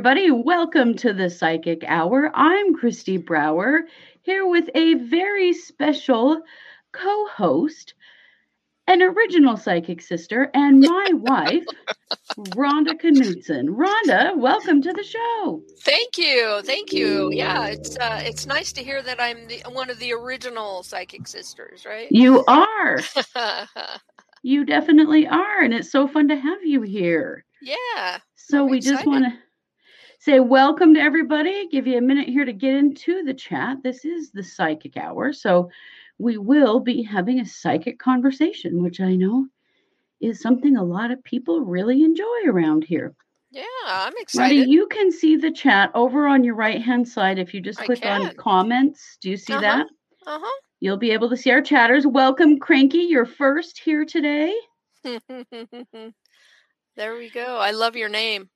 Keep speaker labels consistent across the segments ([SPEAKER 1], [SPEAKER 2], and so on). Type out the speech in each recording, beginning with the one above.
[SPEAKER 1] everybody. Welcome to the Psychic Hour. I'm Kristi Brower here with a very special co host, an original psychic sister, and my wife, Ronda Knudsen. Ronda, welcome to the show.
[SPEAKER 2] Thank you, thank you. Yeah, it's uh, it's nice to hear that I'm the, one of the original psychic sisters, right?
[SPEAKER 1] You are. you definitely are, and it's so fun to have you here.
[SPEAKER 2] Yeah.
[SPEAKER 1] So
[SPEAKER 2] I'm
[SPEAKER 1] we just want to say welcome to everybody. Give you a minute here to get into the chat. This is the psychic hour. So we will be having a psychic conversation, which I know is something a lot of people really enjoy around here.
[SPEAKER 2] Yeah, I'm
[SPEAKER 1] Marty,
[SPEAKER 2] excited.
[SPEAKER 1] you can see the chat over on your right hand side if you just click on comments. Do you see
[SPEAKER 2] Uh-huh.
[SPEAKER 1] that?
[SPEAKER 2] Uh
[SPEAKER 1] You'll be able to see our chatters. Welcome, Cranky. You're first here today.
[SPEAKER 2] there we go. I love your name.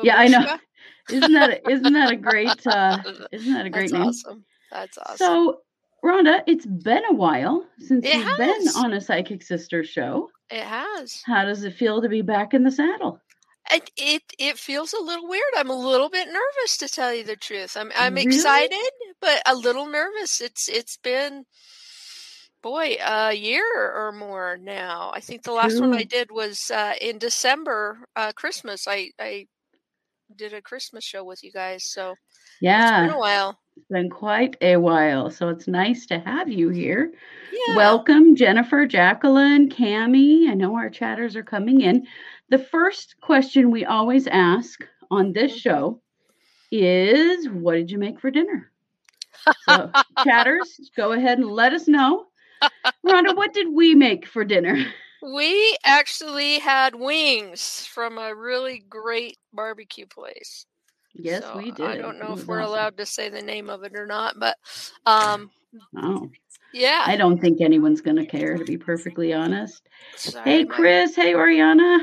[SPEAKER 1] Yeah, I know. Isn't that a, isn't that a great uh, isn't that a great
[SPEAKER 2] That's
[SPEAKER 1] name?
[SPEAKER 2] awesome. That's awesome.
[SPEAKER 1] So, Ronda, it's been a while since
[SPEAKER 2] It
[SPEAKER 1] you've been on a Psychic Sister show.
[SPEAKER 2] it has.
[SPEAKER 1] How does it feel to be back in the saddle?
[SPEAKER 2] It, it it feels a little weird. I'm a little bit nervous to tell you the truth. I'm I'm
[SPEAKER 1] Really?
[SPEAKER 2] excited, but a little nervous. It's it's been boy a year or more now. I think the last one I did was uh, in December, uh, Christmas. I I did a Christmas show with you guys, so yeah, it's been a while.
[SPEAKER 1] it's been quite a while. So it's nice to have you here.
[SPEAKER 2] Yeah.
[SPEAKER 1] Welcome, Jennifer, Jacqueline, Cami. I know our chatters are coming in. The first question we always ask on this
[SPEAKER 2] Mhm.
[SPEAKER 1] show is What did you make for dinner? So, chatters, go ahead and let us know. Ronda, what did we make for dinner?
[SPEAKER 2] We actually had wings from a really great barbecue place.
[SPEAKER 1] Yes,
[SPEAKER 2] So,
[SPEAKER 1] we did.
[SPEAKER 2] I don't know if we're
[SPEAKER 1] awesome.
[SPEAKER 2] allowed to say the name of it or not, but um,
[SPEAKER 1] Oh,
[SPEAKER 2] yeah.
[SPEAKER 1] I don't think anyone's going to care, to be perfectly honest.
[SPEAKER 2] Sorry,
[SPEAKER 1] Hey,
[SPEAKER 2] my-
[SPEAKER 1] Chris. Hey, Oriana.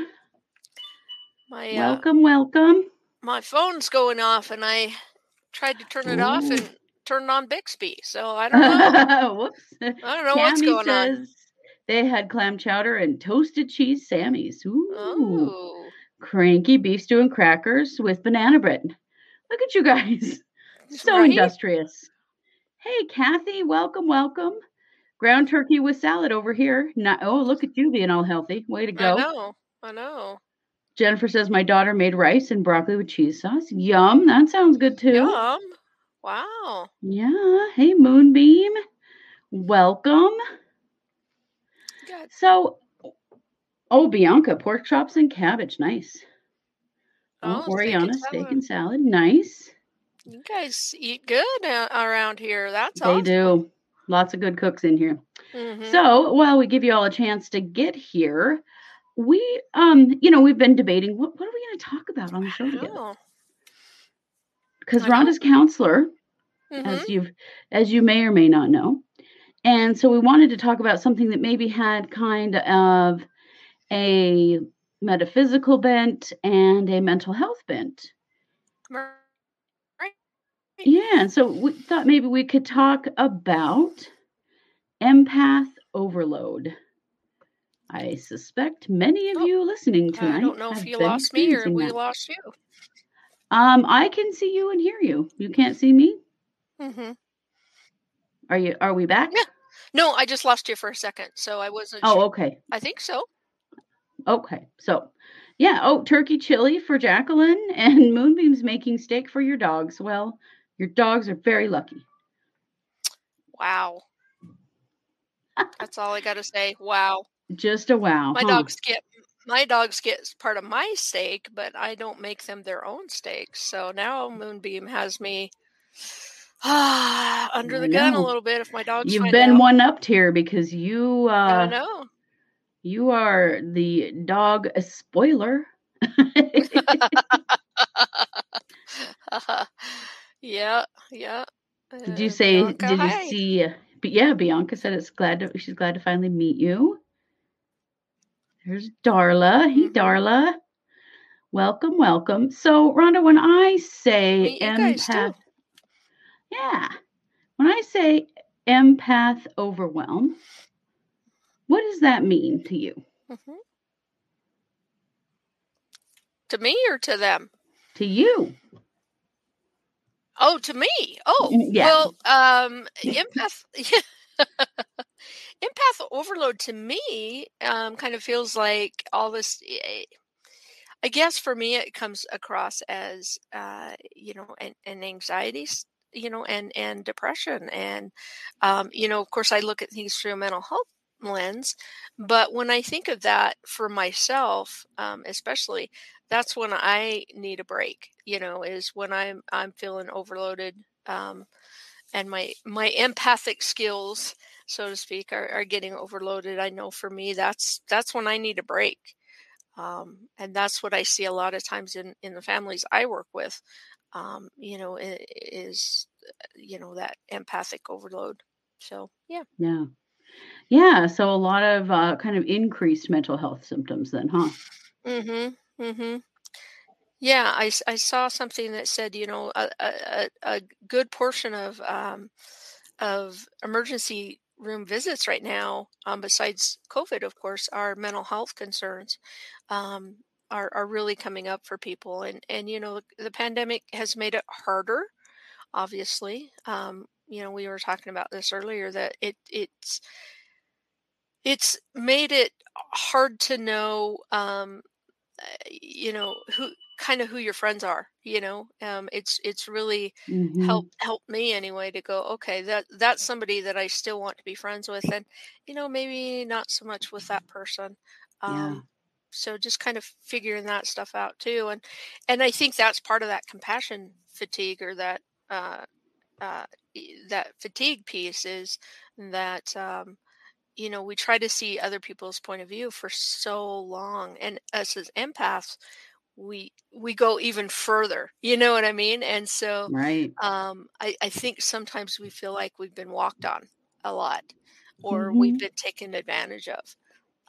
[SPEAKER 2] My uh,
[SPEAKER 1] Welcome, welcome.
[SPEAKER 2] my phone's going off, and I tried to turn it off and turn on Bixby. So I don't know.
[SPEAKER 1] Whoops.
[SPEAKER 2] I don't know what's
[SPEAKER 1] Tammy
[SPEAKER 2] going on.
[SPEAKER 1] They had clam chowder and toasted cheese Sammy's. Ooh.
[SPEAKER 2] Oh,
[SPEAKER 1] Cranky beef stew and crackers with banana bread. Look at you guys. So
[SPEAKER 2] right?
[SPEAKER 1] industrious. Hey, Kathy. Welcome, welcome. Ground turkey with salad over here. Not, oh, look at you being all healthy. Way to go.
[SPEAKER 2] I know. I know.
[SPEAKER 1] Jennifer says my daughter made rice and broccoli with cheese sauce. Yum. That sounds good too.
[SPEAKER 2] Yum. Wow.
[SPEAKER 1] Yeah. Hey, Moonbeam. Welcome. So, oh, Bianca, pork chops and cabbage. Nice. Oh,
[SPEAKER 2] Oh, steak and
[SPEAKER 1] Oriana, steak
[SPEAKER 2] salad.
[SPEAKER 1] and salad. Nice.
[SPEAKER 2] You guys eat good around here. That's
[SPEAKER 1] They
[SPEAKER 2] awesome.
[SPEAKER 1] do. Lots of good cooks in here.
[SPEAKER 2] Mhm.
[SPEAKER 1] So, while we give you all a chance to get here, we, um, you know, we've been debating what, what are we going to talk about on the show
[SPEAKER 2] know.
[SPEAKER 1] Because Ronda's counselor,
[SPEAKER 2] Mhm.
[SPEAKER 1] as you've, as you may or may not know, and so we wanted to talk about something that maybe had kind of a metaphysical bent and a mental health bent.
[SPEAKER 2] Right.
[SPEAKER 1] Yeah, and so we thought maybe we could talk about empath overload. I suspect many of
[SPEAKER 2] Oh,
[SPEAKER 1] you listening tonight.
[SPEAKER 2] I don't know if you lost me or we
[SPEAKER 1] that.
[SPEAKER 2] lost you.
[SPEAKER 1] Um, I can see you and hear you. You can't see me.
[SPEAKER 2] hmm
[SPEAKER 1] Are you? Are we back?
[SPEAKER 2] Yeah. No, I just lost you for a second, so I wasn't
[SPEAKER 1] Oh,
[SPEAKER 2] sure.
[SPEAKER 1] okay,
[SPEAKER 2] I think so.
[SPEAKER 1] okay. So, yeah. Oh, turkey chili for Jacqueline and Moonbeam's making steak for your dogs. Well, your dogs are very lucky.
[SPEAKER 2] Wow. That's all I got to say. Wow.
[SPEAKER 1] Just a wow.
[SPEAKER 2] My
[SPEAKER 1] huh?
[SPEAKER 2] dogs get my dogs get part of my steak, but I don't make them their own steak. So now Moonbeam has me under the gun a little bit if my dogs
[SPEAKER 1] You've been
[SPEAKER 2] out.
[SPEAKER 1] one upped here because you
[SPEAKER 2] I
[SPEAKER 1] uh
[SPEAKER 2] know.
[SPEAKER 1] you are the dog a spoiler.
[SPEAKER 2] yeah, yeah.
[SPEAKER 1] Did you
[SPEAKER 2] Uh,
[SPEAKER 1] say?
[SPEAKER 2] Bianca,
[SPEAKER 1] did you
[SPEAKER 2] hi.
[SPEAKER 1] see? But yeah, Bianca said it's glad to, she's glad to finally meet you. There's Darla. Hey,
[SPEAKER 2] Mhm.
[SPEAKER 1] Darla. Welcome, welcome. So, Ronda, when I say empath, yeah, when I say empath overwhelm, what does that mean to you?
[SPEAKER 2] Mhm. To me or to them?
[SPEAKER 1] to you?
[SPEAKER 2] Oh, to me. Oh,
[SPEAKER 1] Mm, yeah.
[SPEAKER 2] well, um, empath. empath overload to me um, kind of feels like all this. eh, I guess for me, it comes across as uh, you know, an, an anxiety, you know, and and depression, and um, you know, of course, I look at things through a mental health lens. But when I think of that for myself, um, especially, that's when I need a break. You know, is when I'm I'm feeling overloaded. Um, and my my empathic skills so to speak are, are getting overloaded i know for me that's that's when i need a break um, and that's what i see a lot of times in in the families i work with um, you know is you know that empathic overload so yeah
[SPEAKER 1] Yeah. Yeah. So a lot of uh, kind of increased mental health symptoms then, huh?
[SPEAKER 2] Mm hmm. Mm hmm. yeah I, I saw something that said you know a, a, a a good portion of um, of emergency room visits right now, um, besides COVID, of course, are mental health concerns. Um, are, are really coming up for people and and you know the pandemic has made it harder obviously um, you know we were talking about this earlier that it it's it's made it hard to know um, uh, you know who kind of who your friends are you know um it's it's really
[SPEAKER 1] hmm
[SPEAKER 2] helped helped me anyway to go okay that that's somebody that i still want to be friends with and you know maybe not so much with that person
[SPEAKER 1] Yeah.
[SPEAKER 2] um so just kind of figuring that stuff out too and and i think that's part of that compassion fatigue or that uh uh that fatigue piece is that um you know we try to see other people's point of view for so long and us as empaths we we go even further you know what i mean and so
[SPEAKER 1] Right.
[SPEAKER 2] um i i think sometimes we feel like we've been walked on a lot or we've
[SPEAKER 1] hmm
[SPEAKER 2] been taken advantage of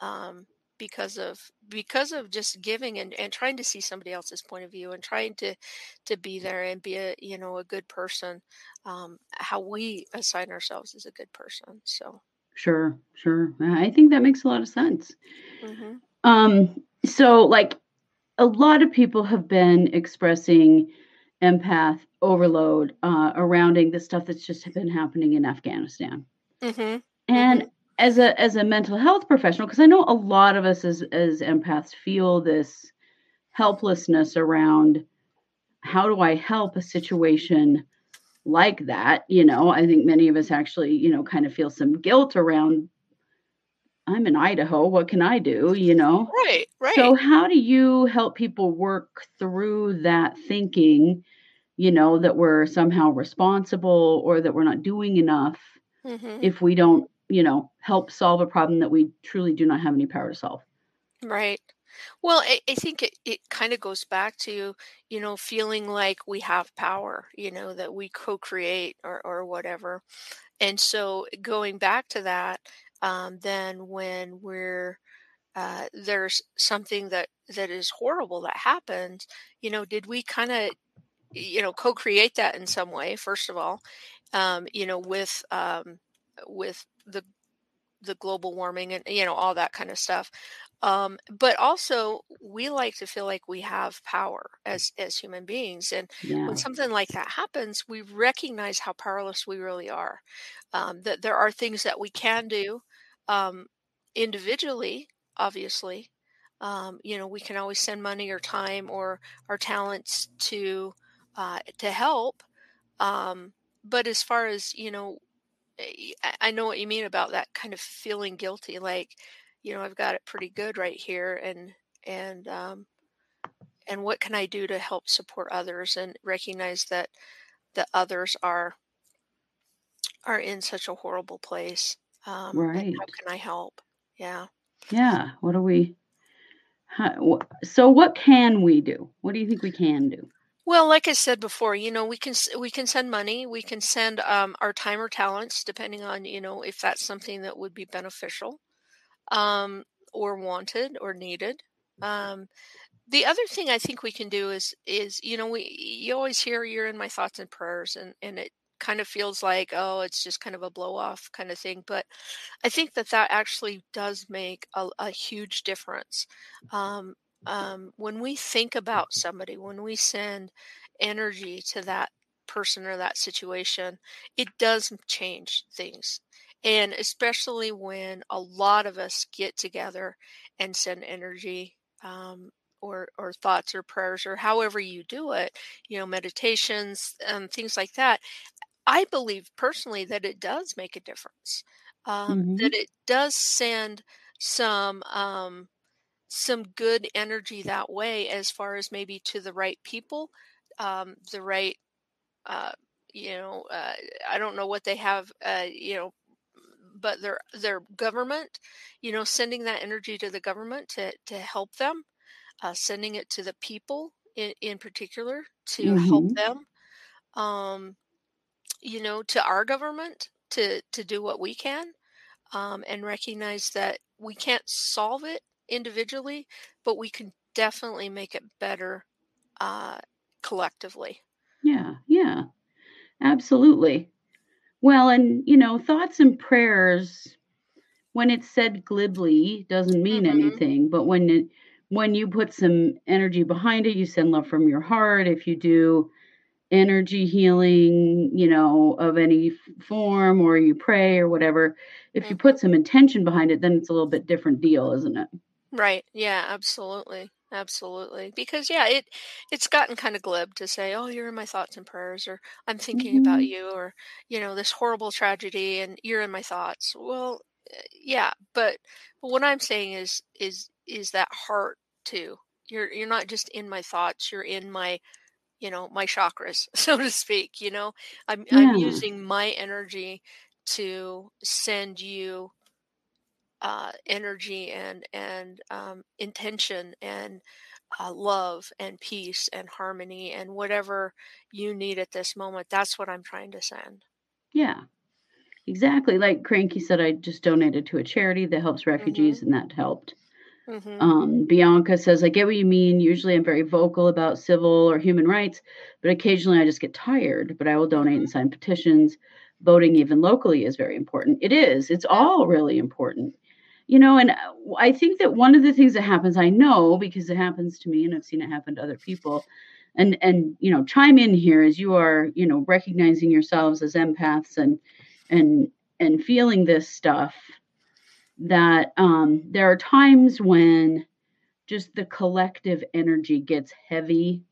[SPEAKER 2] um because of because of just giving and, and trying to see somebody else's point of view and trying to to be there and be a you know a good person um how we assign ourselves as a good person so
[SPEAKER 1] Sure. Sure. I think that makes a lot of sense.
[SPEAKER 2] mhm
[SPEAKER 1] Um, so like a lot of people have been expressing empath overload uh, surrounding the stuff that's just been happening in Afghanistan.
[SPEAKER 2] mm-hmm.
[SPEAKER 1] And
[SPEAKER 2] mhm
[SPEAKER 1] as a as a mental health professional, because I know a lot of us as as empaths feel this helplessness around how do I help a situation like that? You know, I think many of us actually, you know, kind of feel some guilt around I'm in Idaho, what can I do? You know?
[SPEAKER 2] right right.
[SPEAKER 1] So how do you help people work through that thinking, you know, that we're somehow responsible or that we're not doing enough
[SPEAKER 2] mhm
[SPEAKER 1] if we don't, you know, help solve a problem that we truly do not have any power to solve?
[SPEAKER 2] Right. Well, I, I think it, it kind of goes back to, you know, feeling like we have power, you know, that we co-create or, or whatever. And so going back to that, um, then when we're uh, there's something that that is horrible that happens, you know, did we kind of, you know, co-create that in some way, first of all, um, you know, with um, with the the global warming and you know all that kind of stuff um, but also we like to feel like we have power as as human beings and when something like that happens we recognize how powerless we really are um, that there are things that we can do um, individually obviously um, you know we can always send money or time or our talents to uh, to help um, but as far as you know I know what you mean about that kind of feeling guilty, like, you know, I've got it pretty good right here and and um and what can I do to help support others and recognize that the others are are in such a horrible place. Um and how can I help? Yeah.
[SPEAKER 1] Yeah. What do we how, so what can we do? What do you think we can do?
[SPEAKER 2] Well, like I said before, you know, we can s- we can send money, we can send um our time or talents depending on, you know, if that's something that would be beneficial um or wanted or needed. Um The other thing I think we can do is is you know we you always hear you're in my thoughts and prayers and and it kind of feels like oh it's just kind of a blow off kind of thing but I think that that actually does make a, a huge difference. Um, um, when we think about somebody, when we send energy to that person or that situation, it does change things. And especially when a lot of us get together and send energy um, or, or thoughts or prayers or however you do it, you know, meditations, and things like that. I believe personally that it does make a difference. Um,
[SPEAKER 1] Mm-hmm.
[SPEAKER 2] that it does send some um, some good energy that way, as far as maybe to the right people, um, the right, uh, you know, uh, I don't know what they have, uh, you know, but their their government, you know, sending that energy to the government to to help them, uh, sending it to the people in, in particular to help
[SPEAKER 1] Mm-hmm.
[SPEAKER 2] them, um, you know, to our government to to do what we can, um, and recognize that we can't solve it individually, but we can definitely make it better uh, collectively.
[SPEAKER 1] Yeah, yeah, absolutely. Well, and you know, thoughts and prayers, when it's said glibly, doesn't mean
[SPEAKER 2] hmm
[SPEAKER 1] anything. But when it, when you put some energy behind it, you send love from your heart. If you do energy healing, you know, of any form, or you pray or whatever, if you
[SPEAKER 2] hmm
[SPEAKER 1] put some intention behind it, then it's a little bit different deal, isn't it?
[SPEAKER 2] Right. Yeah, absolutely. Absolutely. Because yeah, it it's gotten kind of glib to say, "Oh, you're in my thoughts and prayers," or "I'm thinking about
[SPEAKER 1] hmm
[SPEAKER 2] you," or you know, this horrible tragedy and you're in my thoughts. Well, uh, yeah, but but what I'm saying is is is that heart too. You're you're not just in my thoughts, you're in my, you know, my chakras, so to speak, you know. I'm I'm using my energy to send you uh, energy and and um, intention and uh, love and peace and harmony and whatever you need at this moment. That's what I'm trying to send.
[SPEAKER 1] yeah, exactly. Like Cranky said, I just donated to a charity that helps refugees, and that helped.
[SPEAKER 2] Mhm.
[SPEAKER 1] Um, Bianca says, I get what you mean. Usually I'm very vocal about civil or human rights, but occasionally I just get tired. But I will donate and sign petitions. Voting, even locally, is very important. It is, it's all really important. You know, and uh, I think that one of the things that happens, I know because it happens to me and I've seen it happen to other people. And and you know, chime in here as you are, you know, recognizing yourselves as empaths and and and feeling this stuff that um, there are times when just the collective energy gets heavy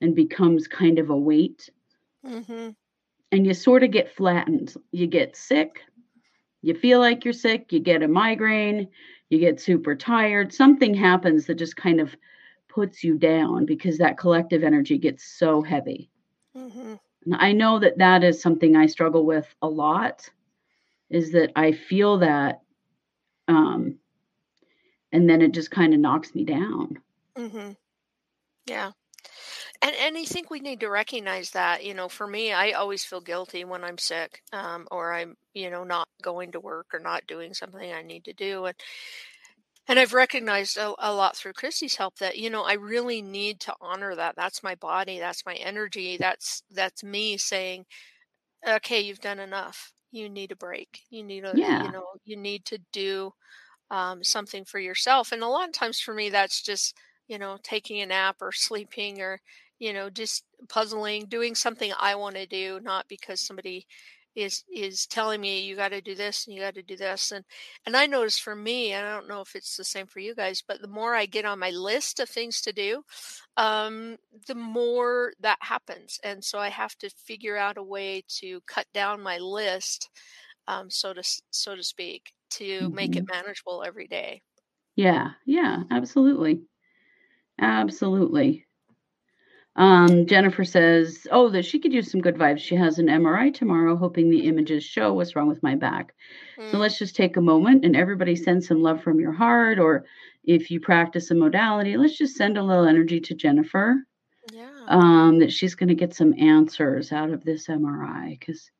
[SPEAKER 1] and becomes kind of a weight
[SPEAKER 2] Mm-hmm.
[SPEAKER 1] and you sort of get flattened you get sick you feel like you're sick you get a migraine you get super tired something happens that just kind of puts you down because that collective energy gets so heavy
[SPEAKER 2] Mhm.
[SPEAKER 1] i know that that is something i struggle with a lot is that i feel that um, and then it just kind of knocks me down
[SPEAKER 2] Mhm. Yeah. And and I think we need to recognize that, you know, for me, I always feel guilty when I'm sick, um, or I'm, you know, not going to work or not doing something I need to do. And And I've recognized a, a lot through Kristi's help that, you know, I really need to honor that. That's my body, that's my energy, that's that's me saying, okay, you've done enough. You need a break. You need a, you know, you need to do um, something for yourself. And a lot of times for me, that's just, you know, taking a nap or sleeping or, you know, just puzzling, doing something I want to do, not because somebody is is telling me you got to do this and you got to do this. And and I notice for me I don't know if it's the same for you guys but the more I get on my list of things to do um the more that happens. And so I have to figure out a way to cut down my list um so to so to speak to make it
[SPEAKER 1] hmm
[SPEAKER 2] manageable every day.
[SPEAKER 1] yeah yeah absolutely. Absolutely Um, Jennifer says, "Oh, that she could use some good vibes. She has an MRI tomorrow, hoping the images show what's wrong with my back. So
[SPEAKER 2] Mm,
[SPEAKER 1] let's just take a moment and everybody send some love from your heart, or if you practice a modality, let's just send a little energy to Jennifer.
[SPEAKER 2] yeah.
[SPEAKER 1] Um, that she's going to get some answers out of this MRI. Because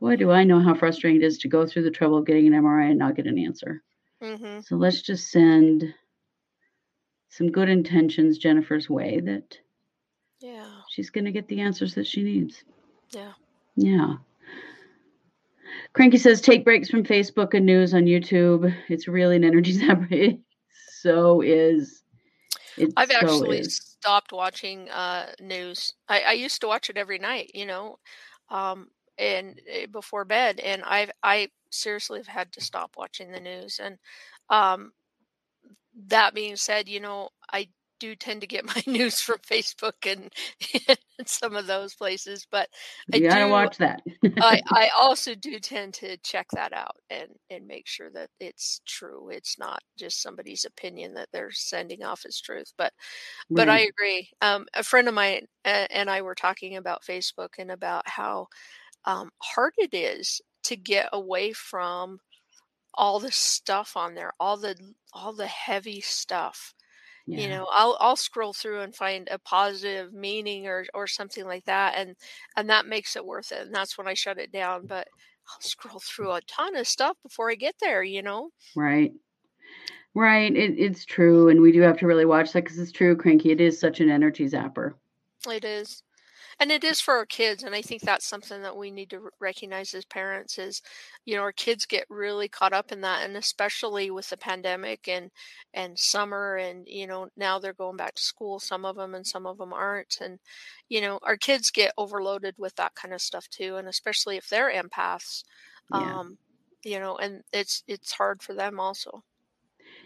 [SPEAKER 1] boy, do I know how frustrating it is to go through the trouble of getting an MRI and not get an answer.
[SPEAKER 2] Mhm.
[SPEAKER 1] So let's just send some good intentions Jennifer's way that
[SPEAKER 2] Yeah.
[SPEAKER 1] she's going to get the answers that she needs.
[SPEAKER 2] Yeah.
[SPEAKER 1] Yeah. Cranky says take breaks from Facebook and news on YouTube. It's really an energy zap. So is. It
[SPEAKER 2] I've
[SPEAKER 1] so
[SPEAKER 2] actually
[SPEAKER 1] is.
[SPEAKER 2] stopped watching uh, news. I, I used to watch it every night, you know, um, and eh, before bed, and I've I seriously have had to stop watching the news. And um, that being said, you know, I do tend to get my news from Facebook and, and some of those places, but I
[SPEAKER 1] You gotta
[SPEAKER 2] do
[SPEAKER 1] watch that.
[SPEAKER 2] I, I also do tend to check that out and and make sure that it's true. It's not just somebody's opinion that they're sending off as truth. But but I agree. Um, a friend of mine uh, and I were talking about Facebook and about how um, hard it is to get away from all the stuff on there, all the all the heavy stuff you know i'll i'll scroll through and find a positive meaning or or something like that and and that makes it worth it and that's when i shut it down but i'll scroll through a ton of stuff before i get there you know
[SPEAKER 1] Right. Right. It, it's true. And we do have to really watch that because it's true, Cranky. It is such an energy zapper.
[SPEAKER 2] it is and it is for our kids and i think that's something that we need to recognize as parents is you know our kids get really caught up in that and especially with the pandemic and and summer and you know now they're going back to school some of them and some of them aren't and you know our kids get overloaded with that kind of stuff too and especially if they're empaths
[SPEAKER 1] Yeah.
[SPEAKER 2] um you know and it's it's hard for them also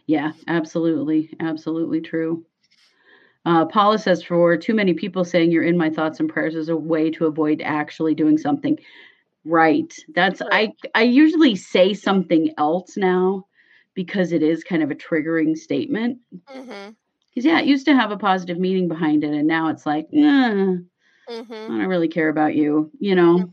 [SPEAKER 1] Yeah. Absolutely. Absolutely true. Uh, Paula says, for too many people saying you're in my thoughts and prayers is a way to avoid actually doing something. Right. That's I I usually say something else now because it is kind of a triggering statement. Because yeah, it used to have a positive meaning behind it, and now it's like, nah, I
[SPEAKER 2] mhm
[SPEAKER 1] don't really care about you, you know?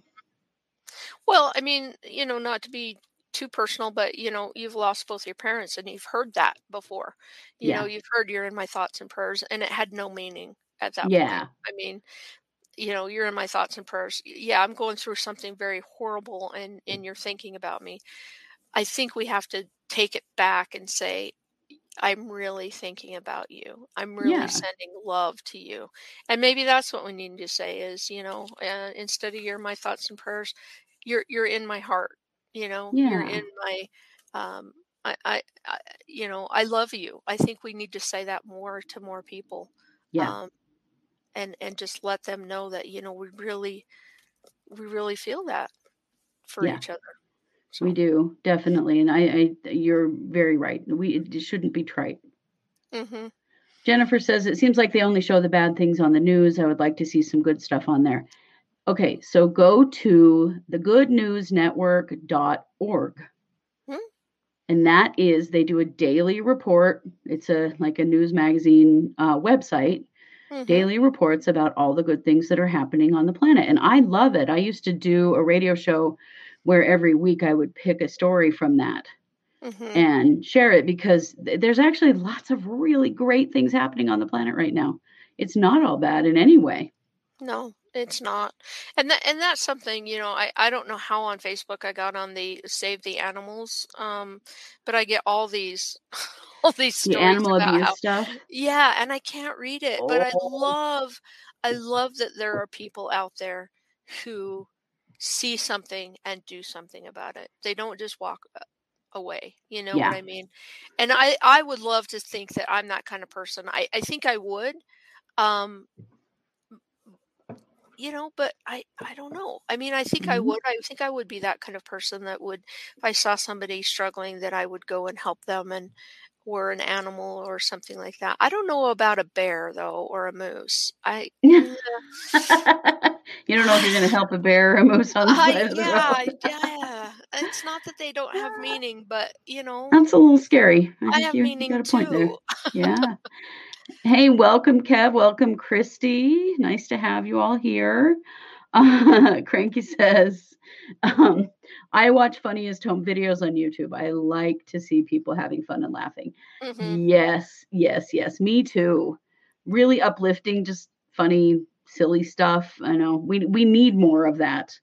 [SPEAKER 2] Well, I mean, you know, not to be too personal, but you know, you've lost both your parents and you've heard that before. You know, you've heard you're in my thoughts and prayers and it had no meaning at that point.
[SPEAKER 1] Yeah.
[SPEAKER 2] I mean, you know, you're in my thoughts and prayers. Yeah, I'm going through something very horrible and and you're thinking about me. I think we have to take it back and say I'm really thinking about you. I'm really
[SPEAKER 1] Yeah.
[SPEAKER 2] sending love to you. And maybe that's what we need to say is, you know, uh, instead of you're my thoughts and prayers, you're you're in my heart. You know, you're in my um I, I, I you know, I love you. I think we need to say that more to more people.
[SPEAKER 1] Yeah.
[SPEAKER 2] Um and and just let them know that, you know, we really we really feel that for
[SPEAKER 1] Yeah.
[SPEAKER 2] each other. so.
[SPEAKER 1] We do. Definitely. And I, I you're very right. We it shouldn't be trite.
[SPEAKER 2] mhm.
[SPEAKER 1] Jennifer says it seems like they only show the bad things on the news. I would like to see some good stuff on there. Okay, so go to thegoodnewsnetwork.org.
[SPEAKER 2] Hmm?
[SPEAKER 1] And that is they do a daily report. It's a like a news magazine uh, website
[SPEAKER 2] Mhm.
[SPEAKER 1] daily reports about all the good things that are happening on the planet. And I love it. I used to do a radio show where every week I would pick a story from that
[SPEAKER 2] Mhm.
[SPEAKER 1] and share it because th- there's actually lots of really great things happening on the planet right now. It's not all bad in any way.
[SPEAKER 2] No, it's not. And that and that's something, you know, I I don't know how on Facebook I got on the Save the Animals, um, but I get all these all these
[SPEAKER 1] The
[SPEAKER 2] stories
[SPEAKER 1] animal
[SPEAKER 2] about
[SPEAKER 1] abuse
[SPEAKER 2] how
[SPEAKER 1] stuff.
[SPEAKER 2] yeah, and I can't read it, but I
[SPEAKER 1] Oh,
[SPEAKER 2] love I love that there are people out there who see something and do something about it. They don't just walk away. You know what. I mean? And I I would love to think that I'm that kind of person. I I think I would. Um you know but i i don't know i mean i think i
[SPEAKER 1] Mhm.
[SPEAKER 2] would i think i would be that kind of person that would if i saw somebody struggling that i would go and help them and or an animal or something like that i don't know about a bear though or a moose i
[SPEAKER 1] you
[SPEAKER 2] mm,
[SPEAKER 1] don't know if you're going to help a bear or a moose on the
[SPEAKER 2] I
[SPEAKER 1] side of the
[SPEAKER 2] yeah
[SPEAKER 1] road.
[SPEAKER 2] yeah it's not that they don't have meaning but you know
[SPEAKER 1] That's a little scary. I
[SPEAKER 2] i have
[SPEAKER 1] you, you
[SPEAKER 2] meaning
[SPEAKER 1] got a point there.
[SPEAKER 2] too
[SPEAKER 1] Yeah. Hey, welcome, Kev. Welcome, Christy. Nice to have you all here. Uh, Cranky says, um, I watch funniest home videos on YouTube. I like to see people having fun and laughing.
[SPEAKER 2] hmm
[SPEAKER 1] Yes, yes, yes. Me too. Really uplifting, just funny, silly stuff. I know we we need more of that.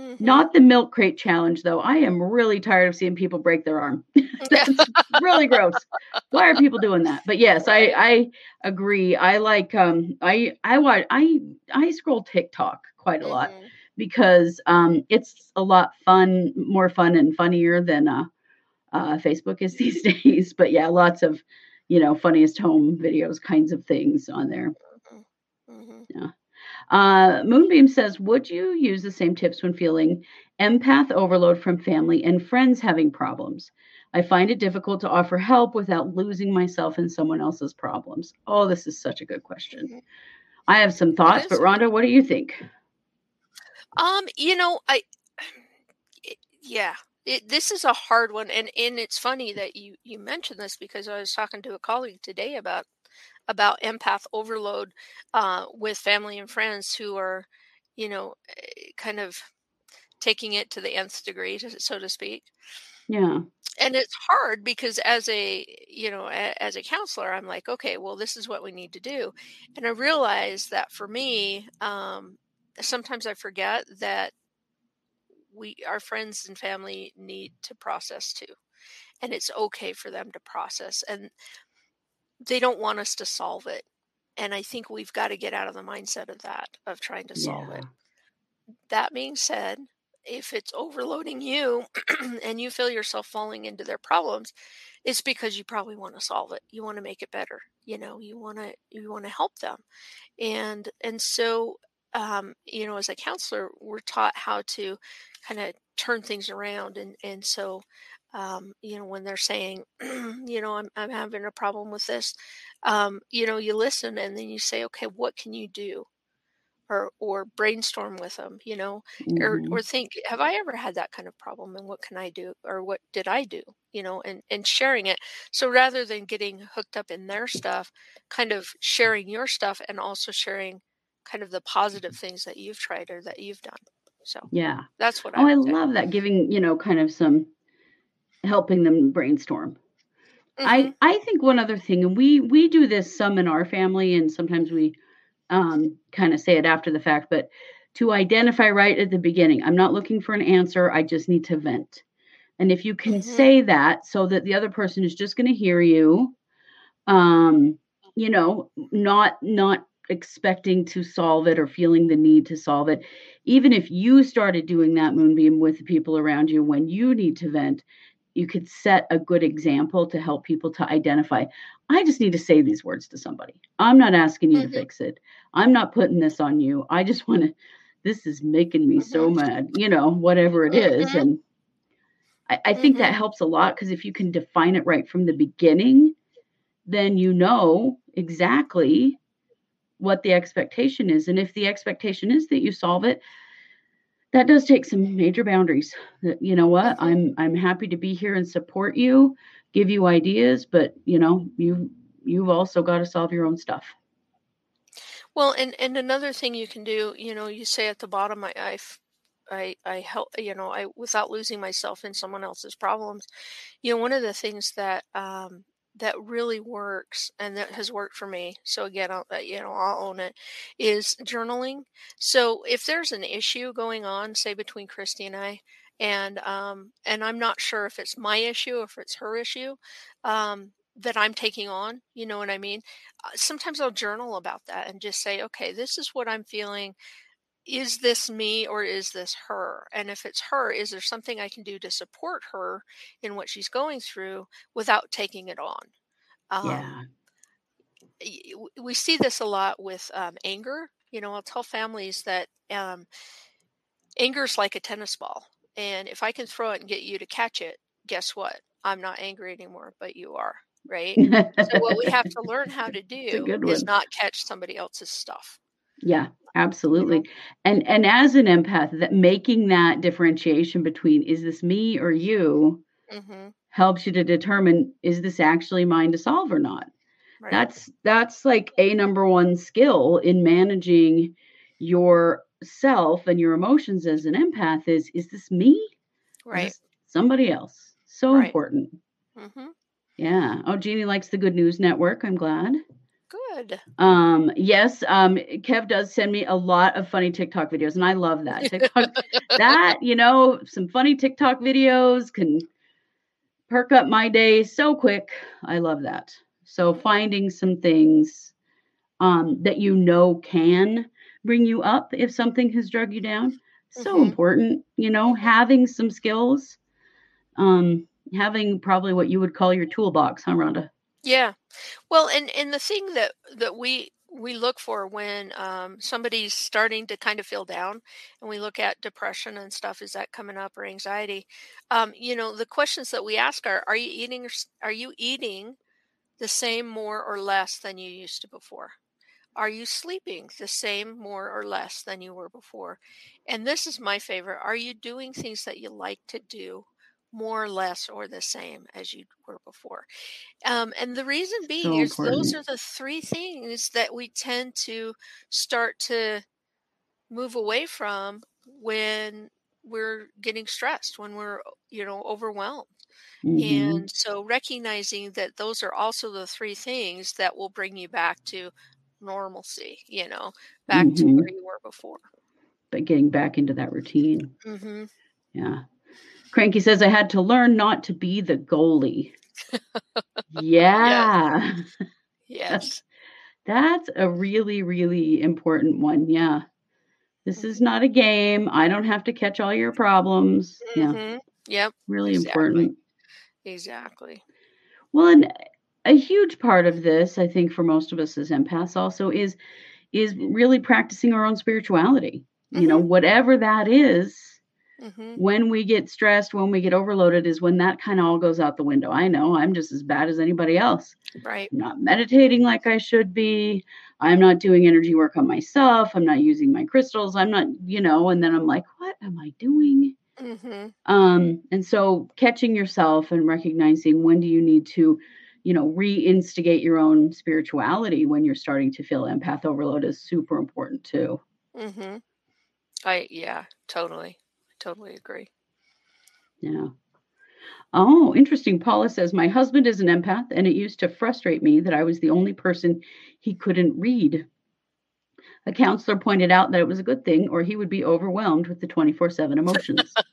[SPEAKER 2] Hmm
[SPEAKER 1] Not the milk crate challenge, though. I am really tired of seeing people break their arm. That's really gross. Why are people doing that? But yes, I I agree. I like um I I watch I I scroll TikTok quite a lot
[SPEAKER 2] hmm
[SPEAKER 1] because um it's a lot fun, more fun and funnier than uh, uh Facebook is these days. But yeah, lots of you know, funniest home videos kinds of things on there.
[SPEAKER 2] Mm-hmm. mm-hmm.
[SPEAKER 1] Yeah. Uh, Moonbeam says, Would you use the same tips when feeling empath overload from family and friends having problems? I find it difficult to offer help without losing myself in someone else's problems. Oh, this is such a good question. I have some thoughts, but Ronda, what do you think?
[SPEAKER 2] Um, you know, I, yeah, it, this is a hard one, and and it's funny that you you mentioned this because I was talking to a colleague today about about empath overload uh, with family and friends who are, you know, eh, kind of taking it to the nth degree, so to speak.
[SPEAKER 1] Yeah.
[SPEAKER 2] And it's hard because as a, you know, as a counselor, I'm like, okay, well, this is what we need to do. And I realize that for me, um, sometimes I forget that we, our friends and family need to process too. And it's okay for them to process. And they don't want us to solve it. And I think we've got to get out of the mindset of that, of trying to solve yeah. it. That being said, if it's overloading you and you feel yourself falling into their problems, it's because you probably want to solve it. You want to make it better. You know, you want to you want to help them. And and so um, you know, as a counselor, we're taught how to kind of turn things around and and so um, you know, when they're saying, you know, I'm, I'm having a problem with this, um, you know, you listen and then you say, okay, what can you do? Or, or brainstorm with them, you know, mm-hmm. or, or think, have I ever had that kind of problem and what can I do? Or what did I do? You know, and, and sharing it. So rather than getting hooked up in their stuff, kind of sharing your stuff and also sharing kind of the positive things that you've tried or that you've done. So
[SPEAKER 1] yeah,
[SPEAKER 2] that's what
[SPEAKER 1] oh, I, I love that giving, you know, kind of some helping them brainstorm. Mm-hmm. I I think one other thing, and we we do this some in our family, and sometimes we um, kind of say it after the fact, but to identify right at the beginning, I'm not looking for an answer. I just need to vent. And if you can mm-hmm. say that so that the other person is just going to hear you, um, you know, not not expecting to solve it or feeling the need to solve it. Even if you started doing that moonbeam with the people around you when you need to vent, you could set a good example to help people to identify i just need to say these words to somebody i'm not asking you mm-hmm. to fix it i'm not putting this on you i just want to this is making me mm-hmm. so mad you know whatever it is. Mm-hmm. and i, I think that mm-hmm. helps a lot because if you can define it right from the beginning then you know exactly what the expectation is and if the expectation is that you solve it that does take some major boundaries. You know what? I'm i'm happy to be here and support you give you ideas but you know you you've also got to solve your own stuff.
[SPEAKER 2] Well and and another thing you can do you know you say at the bottom i i I, I help you know I without losing myself in someone else's problems. You know, one of the things that um, that really works and that has worked for me so again I'll, uh, you know i'll own it is journaling. So if there's an issue going on say between Kristi and i and um and i'm not sure if it's my issue or if it's her issue um that i'm taking on you know what i mean? Uh, sometimes i'll journal about that and just say okay this is what i'm feeling is this me or is this her? And if it's her, is there something I can do to support her in what she's going through without taking it on?
[SPEAKER 1] Um, yeah.
[SPEAKER 2] We see this a lot with um, anger. You know, I'll tell families that um, anger is like a tennis ball. And if I can throw it and get you to catch it, guess what? I'm not angry anymore, but you are. Right. so, what we have to learn how to do is not catch somebody else's stuff.
[SPEAKER 1] Yeah, absolutely. You know? And and as an empath, that making that differentiation between is this me or you mm-hmm. helps you to determine is this actually mine to solve or not. Right. That's that's like a number one skill in managing your self and your emotions as an empath is is this me?
[SPEAKER 2] Right.
[SPEAKER 1] somebody else. So right. important. Mm-hmm. Yeah. Oh, Jeannie likes the Good News Network. I'm glad.
[SPEAKER 2] Good.
[SPEAKER 1] Um, yes, um, Kev does send me a lot of funny TikTok videos, and I love that. TikTok, that you know, some funny TikTok videos can perk up my day so quick. I love that. So finding some things um, that you know can bring you up if something has drug you down, so mm-hmm. important. You know, having some skills, um, having probably what you would call your toolbox, huh, Ronda?
[SPEAKER 2] Yeah. Well, and and the thing that that we we look for when um, somebody's starting to kind of feel down, and we look at depression and stuff, is that coming up or anxiety? Um, you know, the questions that we ask are: Are you eating? Are you eating the same, more or less than you used to before? Are you sleeping the same, more or less than you were before? And this is my favorite: Are you doing things that you like to do? More or less or the same as you were before. Um, and the reason being
[SPEAKER 1] So
[SPEAKER 2] is those are the three things that we tend to start to move away from when we're getting stressed, when we're, you know, overwhelmed.
[SPEAKER 1] hmm
[SPEAKER 2] And so recognizing that those are also the three things that will bring you back to normalcy, you know, back to
[SPEAKER 1] hmm
[SPEAKER 2] where you were before.
[SPEAKER 1] But getting back into that routine.
[SPEAKER 2] hmm
[SPEAKER 1] Yeah. Cranky says I had to learn not to be the goalie. Yeah.
[SPEAKER 2] Yes.
[SPEAKER 1] That's a really, really important one. Yeah. This is not a game. I don't have to catch all your problems. Yeah.
[SPEAKER 2] hmm Yep.
[SPEAKER 1] Really
[SPEAKER 2] Exactly.
[SPEAKER 1] important.
[SPEAKER 2] Exactly.
[SPEAKER 1] Well, and a huge part of this, I think, for most of us as empaths also is is really practicing our own spirituality. You know,
[SPEAKER 2] Mhm.
[SPEAKER 1] whatever that is,
[SPEAKER 2] Mhm.
[SPEAKER 1] when we get stressed, when we get overloaded, is when that kind of all goes out the window. I know I'm just as bad as anybody else.
[SPEAKER 2] Right.
[SPEAKER 1] I'm not meditating like I should be. I'm not doing energy work on myself. I'm not using my crystals. I'm not, you know, and then I'm like, what am I doing?
[SPEAKER 2] Mhm.
[SPEAKER 1] Um, and so catching yourself and recognizing when do you need to, you know, reinstigate your own spirituality when you're starting to feel empath overload is super important too.
[SPEAKER 2] Mm Mhm. I yeah, totally. Totally agree.
[SPEAKER 1] Yeah. Oh, interesting. Paula says, My husband is an empath, and it used to frustrate me that I was the only person he couldn't read. A counselor pointed out that it was a good thing, or he would be overwhelmed with the 24 7 emotions.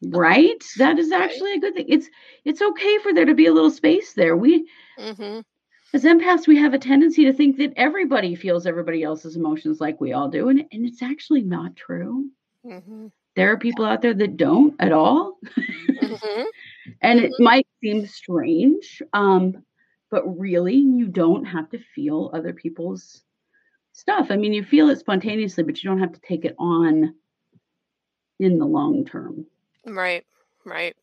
[SPEAKER 1] Right? That is actually a good thing. It's it's okay for there to be a little space there. We
[SPEAKER 2] Mhm.
[SPEAKER 1] as empaths, we have a tendency to think that everybody feels everybody else's emotions like we all do, and, and it's actually not true.
[SPEAKER 2] Mhm.
[SPEAKER 1] There are people out there that don't at all.
[SPEAKER 2] Mhm.
[SPEAKER 1] and it
[SPEAKER 2] Mhm.
[SPEAKER 1] might seem strange, um, but really, you don't have to feel other people's stuff. I mean, you feel it spontaneously, but you don't have to take it on in the long term.
[SPEAKER 2] Right. Right.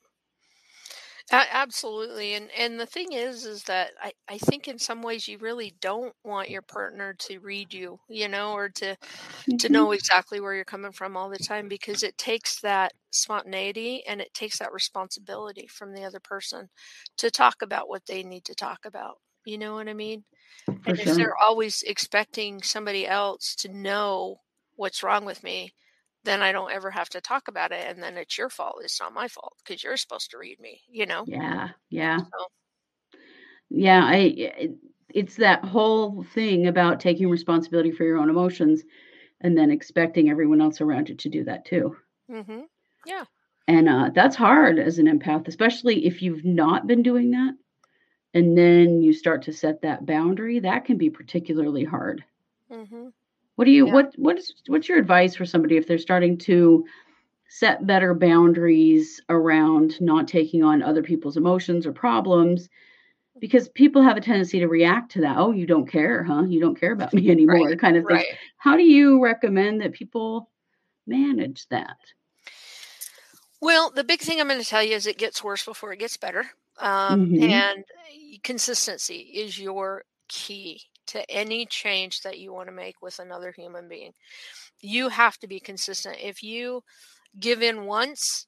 [SPEAKER 2] A- absolutely. And and the thing is is that I I think in some ways you really don't want your partner to read you, you know, or to to
[SPEAKER 1] Mhm.
[SPEAKER 2] know exactly where you're coming from all the time because it takes that spontaneity and it takes that responsibility from the other person to talk about what they need to talk about. You know what I mean?
[SPEAKER 1] For
[SPEAKER 2] And if they're always expecting somebody else to know what's wrong with me, then I don't ever have to talk about it. And then it's your fault. It's not my fault because you're supposed to read me, you know?
[SPEAKER 1] Yeah. Yeah.
[SPEAKER 2] So,
[SPEAKER 1] Yeah. I, it's that whole thing about taking responsibility for your own emotions and then expecting everyone else around you to do that too.
[SPEAKER 2] Mm-hmm. yeah.
[SPEAKER 1] And uh, that's hard as an empath, especially if you've not been doing that. And then you start to set that boundary. That can be particularly hard.
[SPEAKER 2] hmm
[SPEAKER 1] What do you
[SPEAKER 2] Yeah.
[SPEAKER 1] what what is what's your advice for somebody if they're starting to set better boundaries around not taking on other people's emotions or problems? Because people have a tendency to react to that. Oh, you don't care, huh? You don't care about me
[SPEAKER 2] Right.
[SPEAKER 1] anymore, kind of thing.
[SPEAKER 2] Right.
[SPEAKER 1] How do you recommend that people manage that?
[SPEAKER 2] Well, the big thing I'm going to tell you is it gets worse before it gets better. Um,
[SPEAKER 1] Mhm.
[SPEAKER 2] and consistency is your key to any change that you want to make with another human being. You have to be consistent. If you give in once,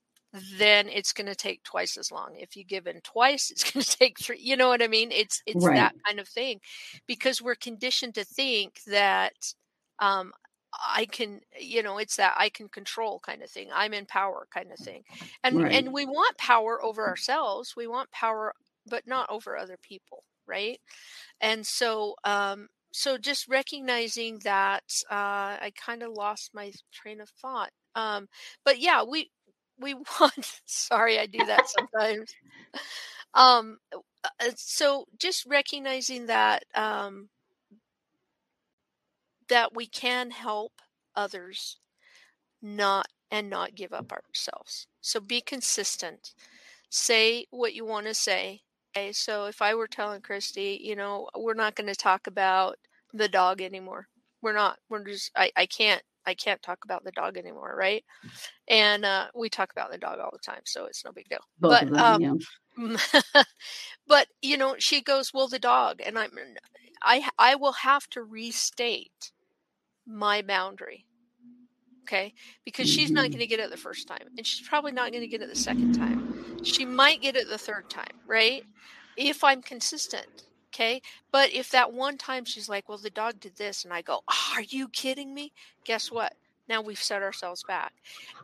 [SPEAKER 2] then it's going to take twice as long. If you give in twice, it's going to take three. You know what I mean? It's it's
[SPEAKER 1] Right.
[SPEAKER 2] that kind of thing, because we're conditioned to think that um, I can, you know, it's that I can control kind of thing. I'm in power kind of thing, and
[SPEAKER 1] Right.
[SPEAKER 2] and we want power over ourselves. We want power, but not over other people, right? And so, um, so just recognizing that uh, I kind of lost my train of thought. Um, but yeah, we we want. sorry, I do that sometimes. Um, uh, uh, so just recognizing that um, that we can help others not and not give up ourselves. So be consistent. Say what you want to say Okay, so if I were telling Kristi, you know, we're not going to talk about the dog anymore. We're not. We're just. I. I can't. I can't talk about the dog anymore, right? And uh, we talk about the dog all the time, so it's no big deal.
[SPEAKER 1] Both
[SPEAKER 2] but
[SPEAKER 1] them,
[SPEAKER 2] um,
[SPEAKER 1] yeah.
[SPEAKER 2] but you know, she goes, "Well, the dog," and I'm. I. I will have to restate my boundary. Okay, because she's not
[SPEAKER 1] Mhm.
[SPEAKER 2] going to get it the first time, and she's probably not going to get it the second time. She might get it the third time, right? If I'm consistent. Okay. But if that one time she's like, well, the dog did this, and I go, oh, are you kidding me? Guess what? Now we've set ourselves back.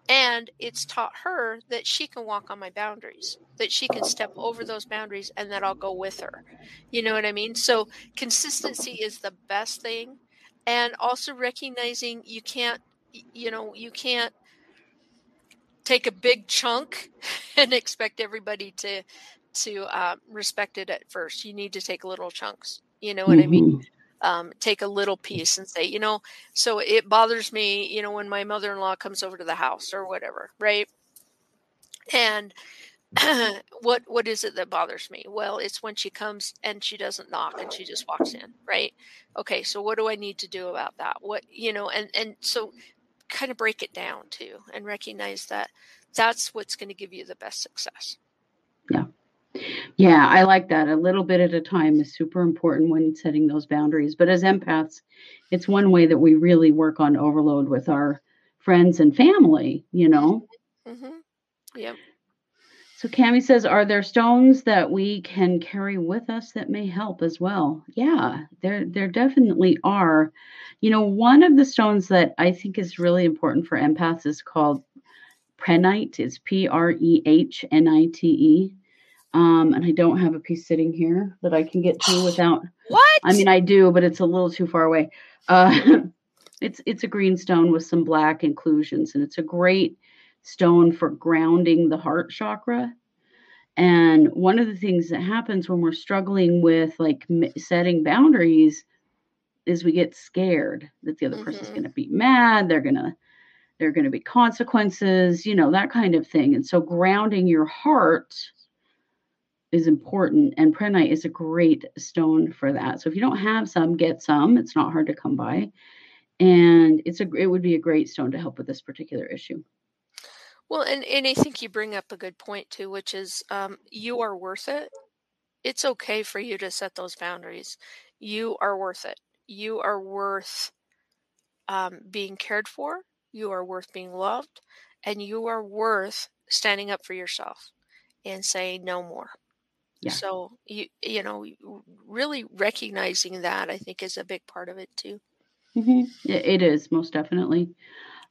[SPEAKER 2] And it's taught her that she can walk on my boundaries, that she can step over those boundaries, and that I'll go with her. You know what I mean? So consistency is the best thing. And also recognizing you can't, you know, you can't take a big chunk and expect everybody to to uh, respect it at first. You need to take little chunks. You know what I mean?
[SPEAKER 1] Mhm.
[SPEAKER 2] Um, take a little piece and say, you know, so it bothers me, you know, when my mother-in-law comes over to the house or whatever, right? And what what is it that bothers me? Well, it's when she comes and she doesn't knock and she just walks in, right? Okay, so what do I need to do about that? What you know, and and so kind of break it down too and recognize that that's what's going to give you the best success.
[SPEAKER 1] Yeah, Yeah, I like that. A little bit at a time is super important when setting those boundaries. But as empaths, it's one way that we really work on overload with our friends and family, you know?
[SPEAKER 2] Mm-hmm. Yep.
[SPEAKER 1] So Cami says, are there stones that we can carry with us that may help as well? Yeah, there there definitely are. You know, one of the stones that I think is really important for empaths is called prehnite. It's P R E H N I T E. Um, and I don't have a piece sitting here that I can get to without
[SPEAKER 2] What?
[SPEAKER 1] I mean, I do, but it's a little too far away. Uh, it's it's a green stone with some black inclusions, and it's a great stone for grounding the heart chakra. And one of the things that happens when we're struggling with like m- setting boundaries is we get scared that the other person's
[SPEAKER 2] Mhm.
[SPEAKER 1] going to be mad. They're gonna there are going to be consequences, you know, that kind of thing. And so grounding your heart is important and prehnite is a great stone for that so if you don't have some get some it's not hard to come by and it's a it would be a great stone to help with this particular issue
[SPEAKER 2] Well, and, and I think you bring up a good point too, which is um, you are worth it. It's okay for you to set those boundaries. You are worth it. You are worth um, being cared for. You are worth being loved. And you are worth standing up for yourself and saying no more.
[SPEAKER 1] Yeah.
[SPEAKER 2] So you you know really recognizing that I think is a big part of it too.
[SPEAKER 1] Mhm. It, it is most definitely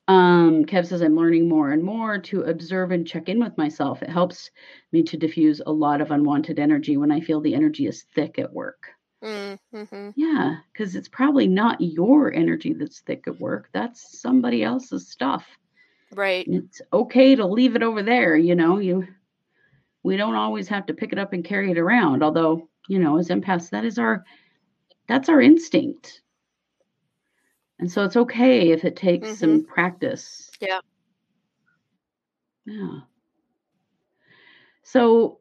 [SPEAKER 1] um kev says i'm learning more and more to observe and check in with myself. It helps me to diffuse a lot of unwanted energy when i feel the energy is thick at work.
[SPEAKER 2] Mm-hmm.
[SPEAKER 1] yeah because it's probably not your energy that's thick at work. That's somebody else's stuff.
[SPEAKER 2] Right.
[SPEAKER 1] it's okay to leave it over there you know? You we don't always have to pick it up and carry it around although you know as empaths that is our that's our instinct and so it's okay if it takes
[SPEAKER 2] Mhm.
[SPEAKER 1] some practice
[SPEAKER 2] Yeah.
[SPEAKER 1] yeah so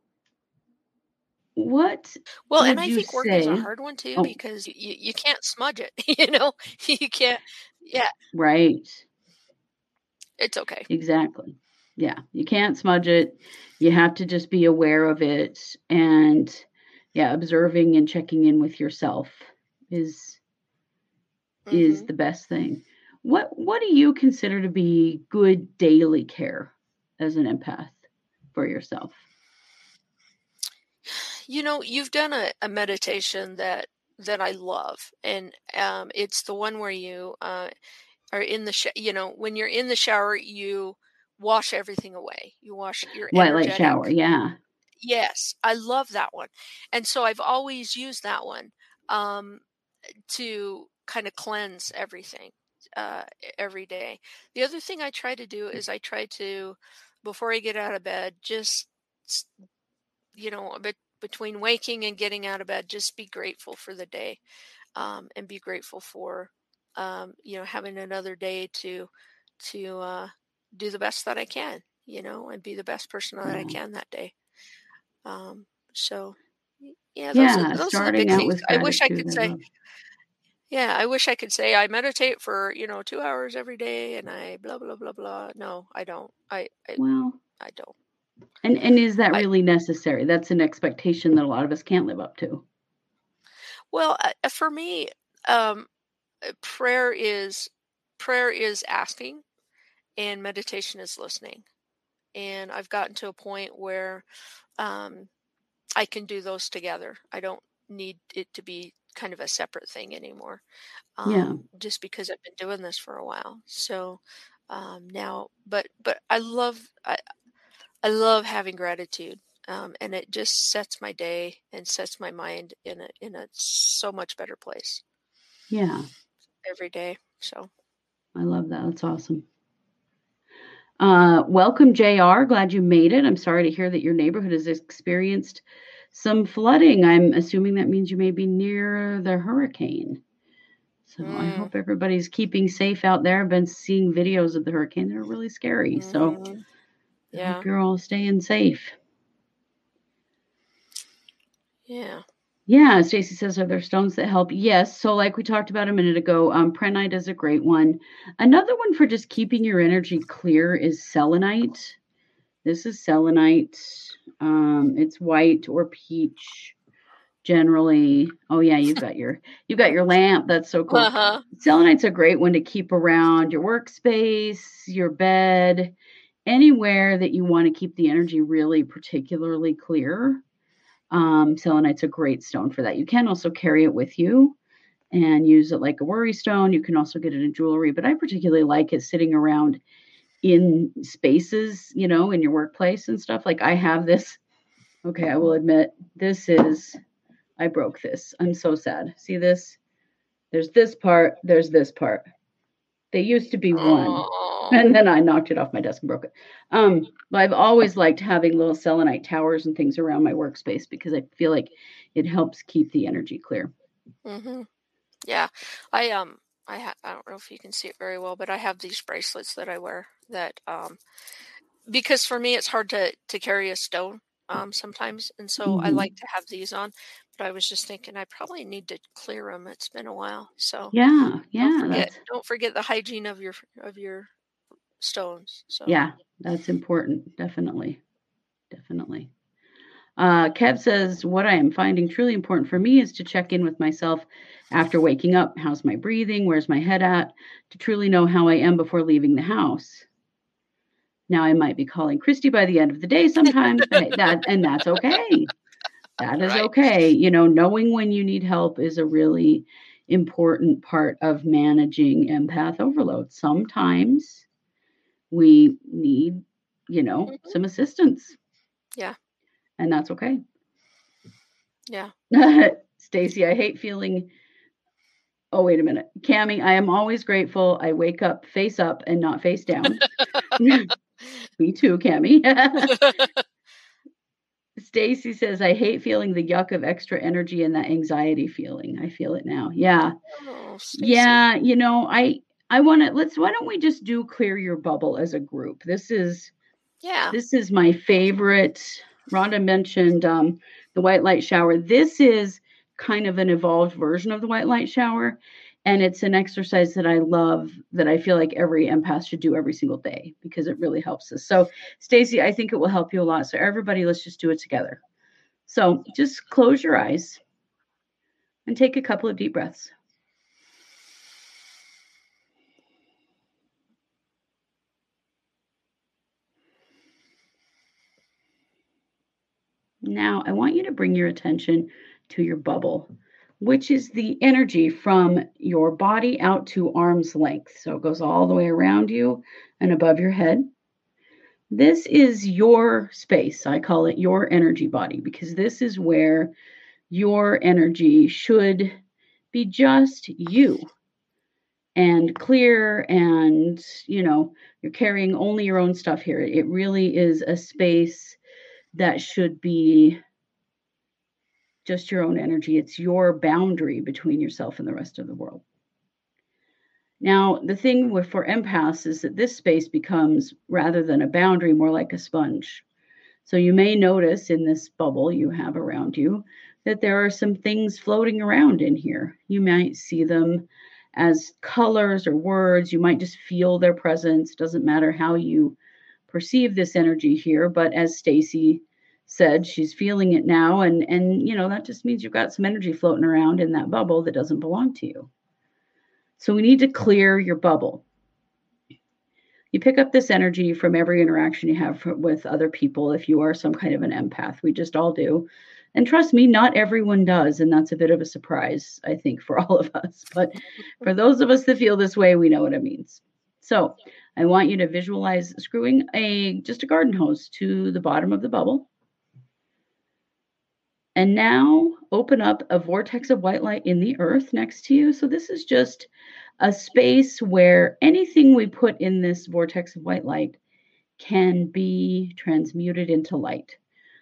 [SPEAKER 1] what
[SPEAKER 2] Well, and I think work is a hard one too
[SPEAKER 1] oh
[SPEAKER 2] because you, you can't smudge it. You know, you can't. Yeah,
[SPEAKER 1] right
[SPEAKER 2] it's okay.
[SPEAKER 1] exactly yeah you can't smudge it you have to just be aware of it and yeah observing and checking in with yourself is is
[SPEAKER 2] hmm
[SPEAKER 1] the best thing. What what do you consider to be good daily care as an empath for yourself?
[SPEAKER 2] You know, you've done a, a meditation that that I love, and um, it's the one where you uh, are in the sh- you know when you're in the shower, you wash everything away. You wash your
[SPEAKER 1] White light shower, yeah.
[SPEAKER 2] Yes, I love that one, and so I've always used that one um, to kind of cleanse everything uh, every day. The other thing I try to do is I try to, before I get out of bed, just you know, a bit between waking and getting out of bed, just be grateful for the day, um, and be grateful for um, you know having another day to to uh, do the best that I can, you know, and be the best person that I can that day. Um, so Yeah, those
[SPEAKER 1] Yeah,
[SPEAKER 2] are those are the big
[SPEAKER 1] out
[SPEAKER 2] things.
[SPEAKER 1] with
[SPEAKER 2] I wish I could say
[SPEAKER 1] love.
[SPEAKER 2] Yeah, I wish I could say I meditate for, you know, 2 hours every day and I blah blah blah blah. No, I don't. I I
[SPEAKER 1] Well,
[SPEAKER 2] I don't.
[SPEAKER 1] and and is that
[SPEAKER 2] I
[SPEAKER 1] really necessary? That's an expectation that a lot of us can't live up to.
[SPEAKER 2] well, uh, uh, for me, um, uh, prayer is prayer is asking and meditation is listening. And I've gotten to a point where um, I can do those together. I don't need it to be kind of a separate thing anymore,
[SPEAKER 1] Yeah.
[SPEAKER 2] um, just because I've been doing this for a while. So um, now, but but I love I, I love having gratitude, um, and it just sets my day and sets my mind in a in a so much better place
[SPEAKER 1] Yeah.
[SPEAKER 2] every day. So
[SPEAKER 1] I love that. That's awesome. Uh, welcome, JR. Glad you made it. I'm sorry to hear that your neighborhood has experienced some flooding. I'm assuming that means you may be near the hurricane. So I
[SPEAKER 2] mm,
[SPEAKER 1] hope everybody's keeping safe out there. I've been seeing videos of the hurricane. They're really scary. So
[SPEAKER 2] mhm,
[SPEAKER 1] I
[SPEAKER 2] yeah,
[SPEAKER 1] hope you're all staying safe.
[SPEAKER 2] yeah.
[SPEAKER 1] Yeah, Stacy says, are there stones that help? Yes. So, like we talked about a minute ago, um, Prehnite is a great one. Another one for just keeping your energy clear is selenite. This is selenite. Um, it's white or peach generally. Oh yeah, you've got your you've got your lamp. That's so cool.
[SPEAKER 2] Uh-huh.
[SPEAKER 1] Selenite's a great one to keep around your workspace, your bed, anywhere that you want to keep the energy really particularly clear. Um, selenite's a great stone for that. You can also carry it with you and use it like a worry stone. You can also get it in jewelry, but I particularly like it sitting around in spaces, you know, in your workplace and stuff. Like I have this. Okay, I will admit this is I broke this. I'm so sad. See this? There's this part, there's this part. They used to be one.
[SPEAKER 2] Oh,
[SPEAKER 1] And then I knocked it off my desk and broke it. Um, but I've always liked having little selenite towers and things around my workspace because I feel like it helps keep the energy clear.
[SPEAKER 2] hmm Yeah, I um, I ha- I don't know if you can see it very well, but I have these bracelets that I wear that um, because for me it's hard to to carry a stone um sometimes, and so I
[SPEAKER 1] Mhm.
[SPEAKER 2] like to have these on. But I was just thinking I probably need to clear them. It's been a while, so
[SPEAKER 1] Yeah,
[SPEAKER 2] don't
[SPEAKER 1] yeah,
[SPEAKER 2] forget
[SPEAKER 1] that's
[SPEAKER 2] don't forget the hygiene of your of your stones. So
[SPEAKER 1] yeah, that's important. Definitely. Definitely. Uh, Kev says, What I am finding truly important for me is to check in with myself after waking up. How's my breathing? Where's my head at? To truly know how I am before leaving the house. Now, I might be calling Kristi by the end of the day sometimes, but that, and that's okay. That is
[SPEAKER 2] right.
[SPEAKER 1] okay. You know, knowing when you need help is a really important part of managing empath overload. Sometimes we need, you know,
[SPEAKER 2] Mhm.
[SPEAKER 1] some assistance.
[SPEAKER 2] Yeah.
[SPEAKER 1] And that's okay.
[SPEAKER 2] Yeah.
[SPEAKER 1] Stacy, I hate feeling. Oh, wait a minute. Cami, I am always grateful. I wake up face up and not face down. Me too, Cami. Stacy says, I hate feeling the yuck of extra energy and that anxiety feeling. I feel it now. Yeah.
[SPEAKER 2] oh,
[SPEAKER 1] Yeah. You know, I I want to let's why don't we just do clear your bubble as a group? This is
[SPEAKER 2] Yeah.
[SPEAKER 1] this is my favorite. Ronda mentioned um, the white light shower. This is kind of an evolved version of the white light shower. And it's an exercise that I love that I feel like every empath should do every single day because it really helps us. So, Stacy, I think it will help you a lot. So, everybody, let's just do it together. So, just close your eyes and take a couple of deep breaths. Now, I want you to bring your attention to your bubble, which is the energy from your body out to arm's length. So it goes all the way around you and above your head. This is your space. I call it your energy body because this is where your energy should be just you and clear and you know you're carrying only your own stuff here it really is a space that should be just your own energy. It's your boundary between yourself and the rest of the world. Now, the thing with for empaths is that this space becomes rather than a boundary, more like a sponge. So you may notice in this bubble you have around you that there are some things floating around in here. You might see them as colors or words. You might just feel their presence. Doesn't matter how you perceive this energy here, but as Stacy said, she's feeling it now and and you know, that just means you've got some energy floating around in that bubble that doesn't belong to you. So we need to clear your bubble. You pick up this energy from every interaction you have with other people if you are some kind of an empath. We just all do. And trust me, not everyone does. And that's a bit of a surprise, I think, for all of us. But for those of us that feel this way, we know what it means. So I want you to visualize screwing a just a garden hose to the bottom of the bubble. And now open up a vortex of white light in the earth next to you. So this is just a space where anything we put in this vortex of white light can be transmuted into light.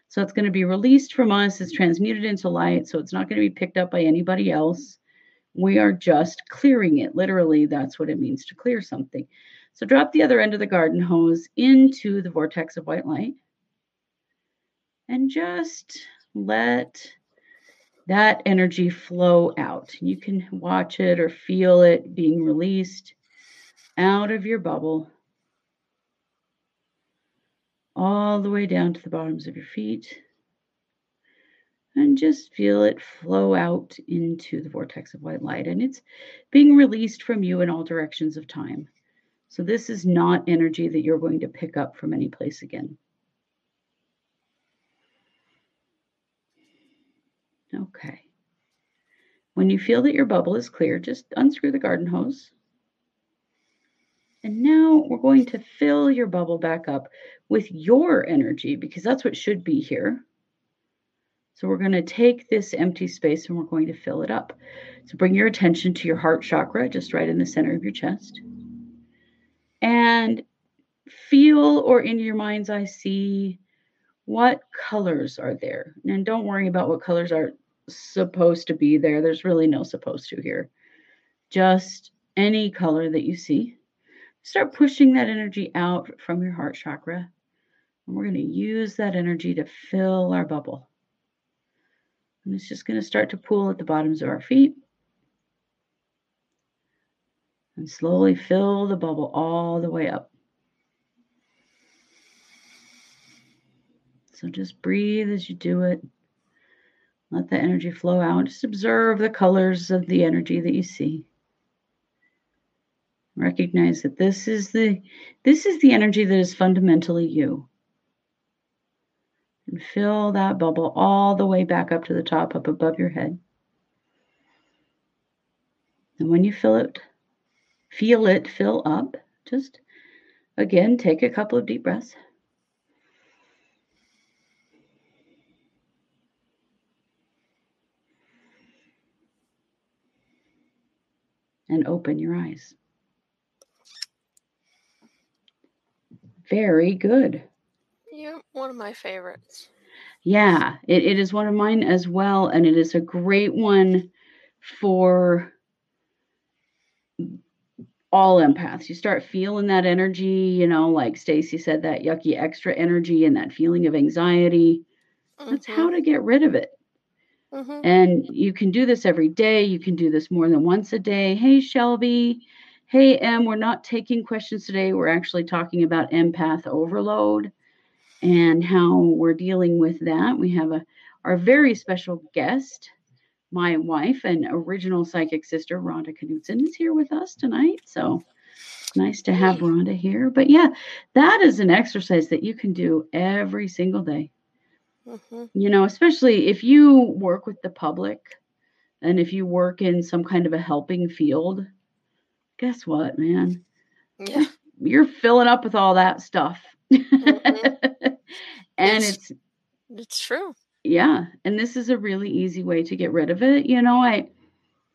[SPEAKER 1] So it's going to be released from us, it's transmuted into light, so it's not going to be picked up by anybody else. We are just clearing it. Literally, that's what it means to clear something. So drop the other end of the garden hose into the vortex of white light and just let that energy flow out. You can watch it or feel it being released out of your bubble all the way down to the bottoms of your feet. And just feel it flow out into the vortex of white light. And it's being released from you in all directions of time. So, this is not energy that you're going to pick up from any place again. Okay. When you feel that your bubble is clear, just unscrew the garden hose. And now we're going to fill your bubble back up with your energy because that's what should be here. So we're going to take this empty space and we're going to fill it up. So bring your attention to your heart chakra, just right in the center of your chest. And feel or in your mind's eye see what colors are there. And don't worry about what colors are supposed to be there. There's really no supposed to here. Just any color that you see. Start pushing that energy out from your heart chakra. And we're going to use that energy to fill our bubble. And it's just going to start to pool at the bottoms of our feet. And slowly fill the bubble all the way up. So just breathe as you do it. Let the energy flow out. Just observe the colors of the energy that you see. Recognize that this is the this is the energy that is fundamentally you. And fill that bubble all the way back up to the top, up above your head. And when you fill it, feel it fill up, just again take a couple of deep breaths. and open your eyes. Very good.
[SPEAKER 2] Yeah, one of my favorites.
[SPEAKER 1] Yeah, it, it is one of mine as well. And it is a great one for all empaths. You start feeling that energy, you know, like Stacy said, that yucky extra energy and that feeling of anxiety. Mm-hmm. That's how to get rid of it. Mm-hmm. And you can do this every day. You can do this more than once a day. Hey, Shelby. Hey, Em, we're not taking questions today. We're actually talking about empath overload and how we're dealing with that. We have a our very special guest, my wife and original psychic sister, Ronda Knudsen, is here with us tonight. So nice to have Ronda here. But yeah, that is an exercise that you can do every single day. Mm-hmm. You know, especially if you work with the public and if you work in some kind of a helping field, guess what, man?
[SPEAKER 2] Yeah.
[SPEAKER 1] You're filling up with all that stuff. Mm-hmm. and it's, it's
[SPEAKER 2] it's true.
[SPEAKER 1] Yeah, and this is a really easy way to get rid of it. You know, I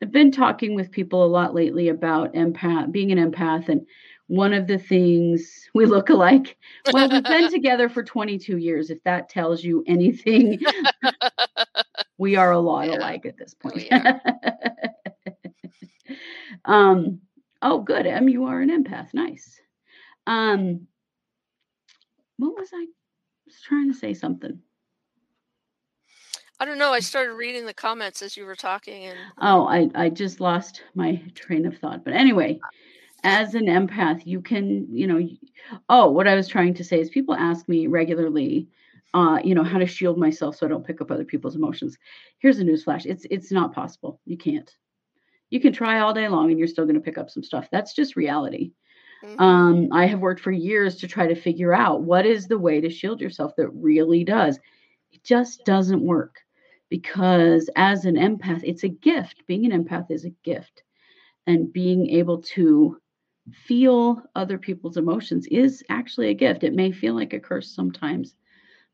[SPEAKER 1] I've been talking with people a lot lately about empath being an empath and one of the things we look alike. Well, we've been together for 22 years. If that tells you anything, we are a lot yeah. alike at this point. um, oh, good. Em, you are an empath. Nice. Um, what was I? Was trying to say something.
[SPEAKER 2] I don't know. I started reading the comments as you were talking, and
[SPEAKER 1] Oh, I, I just lost my train of thought. But anyway, as an empath, you can, you know, oh, what I was trying to say is people ask me regularly, uh, you know, how to shield myself so I don't pick up other people's emotions. Here's a newsflash. It's it's not possible. You can't. You can try all day long and you're still going to pick up some stuff. That's just reality.
[SPEAKER 2] Mhm.
[SPEAKER 1] Um, I have worked for years to try to figure out what is the way to shield yourself that really does. It just doesn't work because as an empath, it's a gift. Being an empath is a gift. And being able to feel other people's emotions is actually a gift. It may feel like a curse sometimes,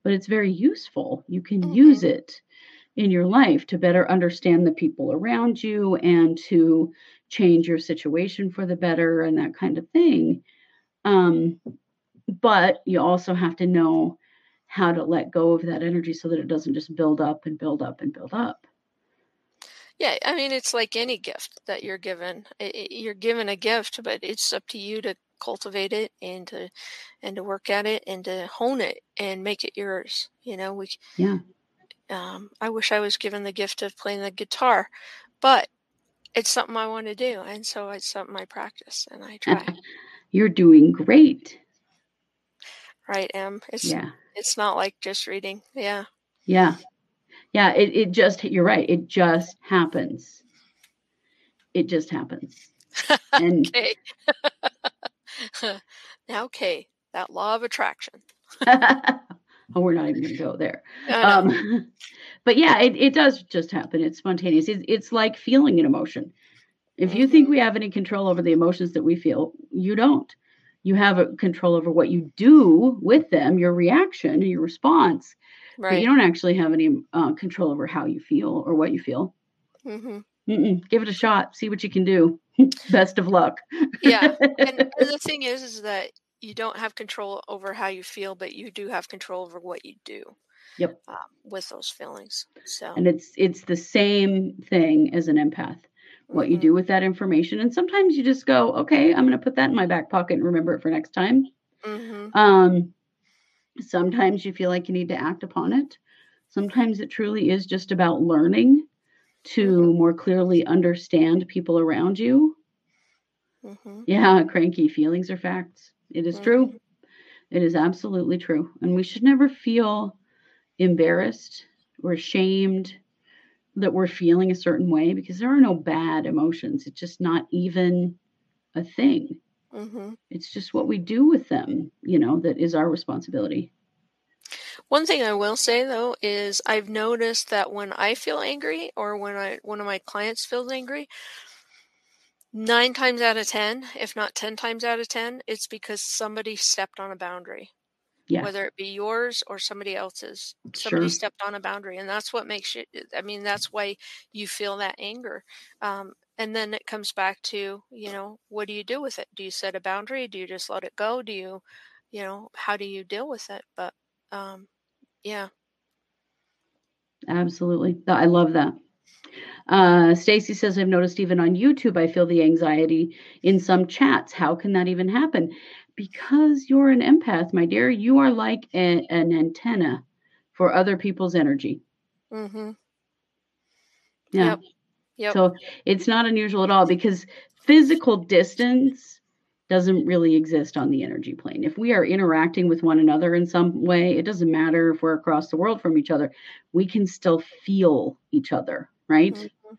[SPEAKER 1] but it's very useful. You can
[SPEAKER 2] Mhm.
[SPEAKER 1] use it in your life to better understand the people around you and to change your situation for the better and that kind of thing. Um, but you also have to know how to let go of that energy so that it doesn't just build up and build up and build up.
[SPEAKER 2] Yeah, I mean, it's like any gift that you're given. You're given a gift, but it's up to you to cultivate it and to and to work at it and to hone it and make it yours. You know, we.
[SPEAKER 1] Yeah.
[SPEAKER 2] Um, I wish I was given the gift of playing the guitar, but it's something I want to do, and so it's something I practice and I uh, try.
[SPEAKER 1] You're doing great.
[SPEAKER 2] right, Em? It's
[SPEAKER 1] Yeah.
[SPEAKER 2] it's not like just reading. Yeah.
[SPEAKER 1] Yeah. Yeah. It, it just, you're right. It just happens. It just happens. And
[SPEAKER 2] Okay. now, okay, that law of attraction.
[SPEAKER 1] oh, we're not even going to go there. Um, but yeah, it, it does just happen. It's spontaneous. It's, it's like feeling an emotion. If you think
[SPEAKER 2] Mhm.
[SPEAKER 1] we have any control over the emotions that we feel, you don't. You have a control over what you do with them, your reaction, your response, but
[SPEAKER 2] right.
[SPEAKER 1] you don't actually have any uh, control over how you feel or what you feel.
[SPEAKER 2] hmm
[SPEAKER 1] Mm-mm. Give it a shot. See what you can do. Best of luck.
[SPEAKER 2] Yeah. And the thing is, is that you don't have control over how you feel, but you do have control over what you do.
[SPEAKER 1] Yep.
[SPEAKER 2] Um, with those feelings. So.
[SPEAKER 1] and it's it's the same thing as an empath. What you
[SPEAKER 2] mhm,
[SPEAKER 1] do with that information, and sometimes you just go, okay, I'm going to put that in my back pocket and remember it for next time.
[SPEAKER 2] mhm,
[SPEAKER 1] Um, sometimes you feel like you need to act upon it. Sometimes it truly is just about learning to
[SPEAKER 2] Mhm.
[SPEAKER 1] more clearly understand people around you.
[SPEAKER 2] mhm,
[SPEAKER 1] Yeah, cranky feelings are facts. It is true. It is absolutely true. And we should never feel embarrassed or ashamed that we're feeling a certain way because there are no bad emotions. It's just not even a thing.
[SPEAKER 2] mhm.
[SPEAKER 1] It's just what we do with them, you know, that is our responsibility.
[SPEAKER 2] One thing I will say though is I've noticed that when I feel angry or when I one of my clients feels angry, nine times out of ten, if not ten times out of ten, it's because somebody stepped on a boundary.
[SPEAKER 1] Yeah.
[SPEAKER 2] Whether it be yours or somebody else's. Somebody
[SPEAKER 1] Sure.
[SPEAKER 2] stepped on a boundary. And that's what makes you I mean, that's why you feel that anger. Um, and then it comes back to, you know, what do you do with it? Do you set a boundary? Do you just let it go? Do you, you know, how do you deal with it? But um, yeah.
[SPEAKER 1] Absolutely. I love that. Uh, Stacy says, I've noticed even on YouTube, I feel the anxiety in some chats. How can that even happen? Because you're an empath, my dear. You are like a- an antenna for other people's energy.
[SPEAKER 2] Mm-hmm.
[SPEAKER 1] Yeah.
[SPEAKER 2] Yep. Yep.
[SPEAKER 1] So it's not unusual at all because physical distance doesn't really exist on the energy plane. If we are interacting with one another in some way, it doesn't matter if we're across the world from each other, we can still feel each other, right?
[SPEAKER 2] Mhm.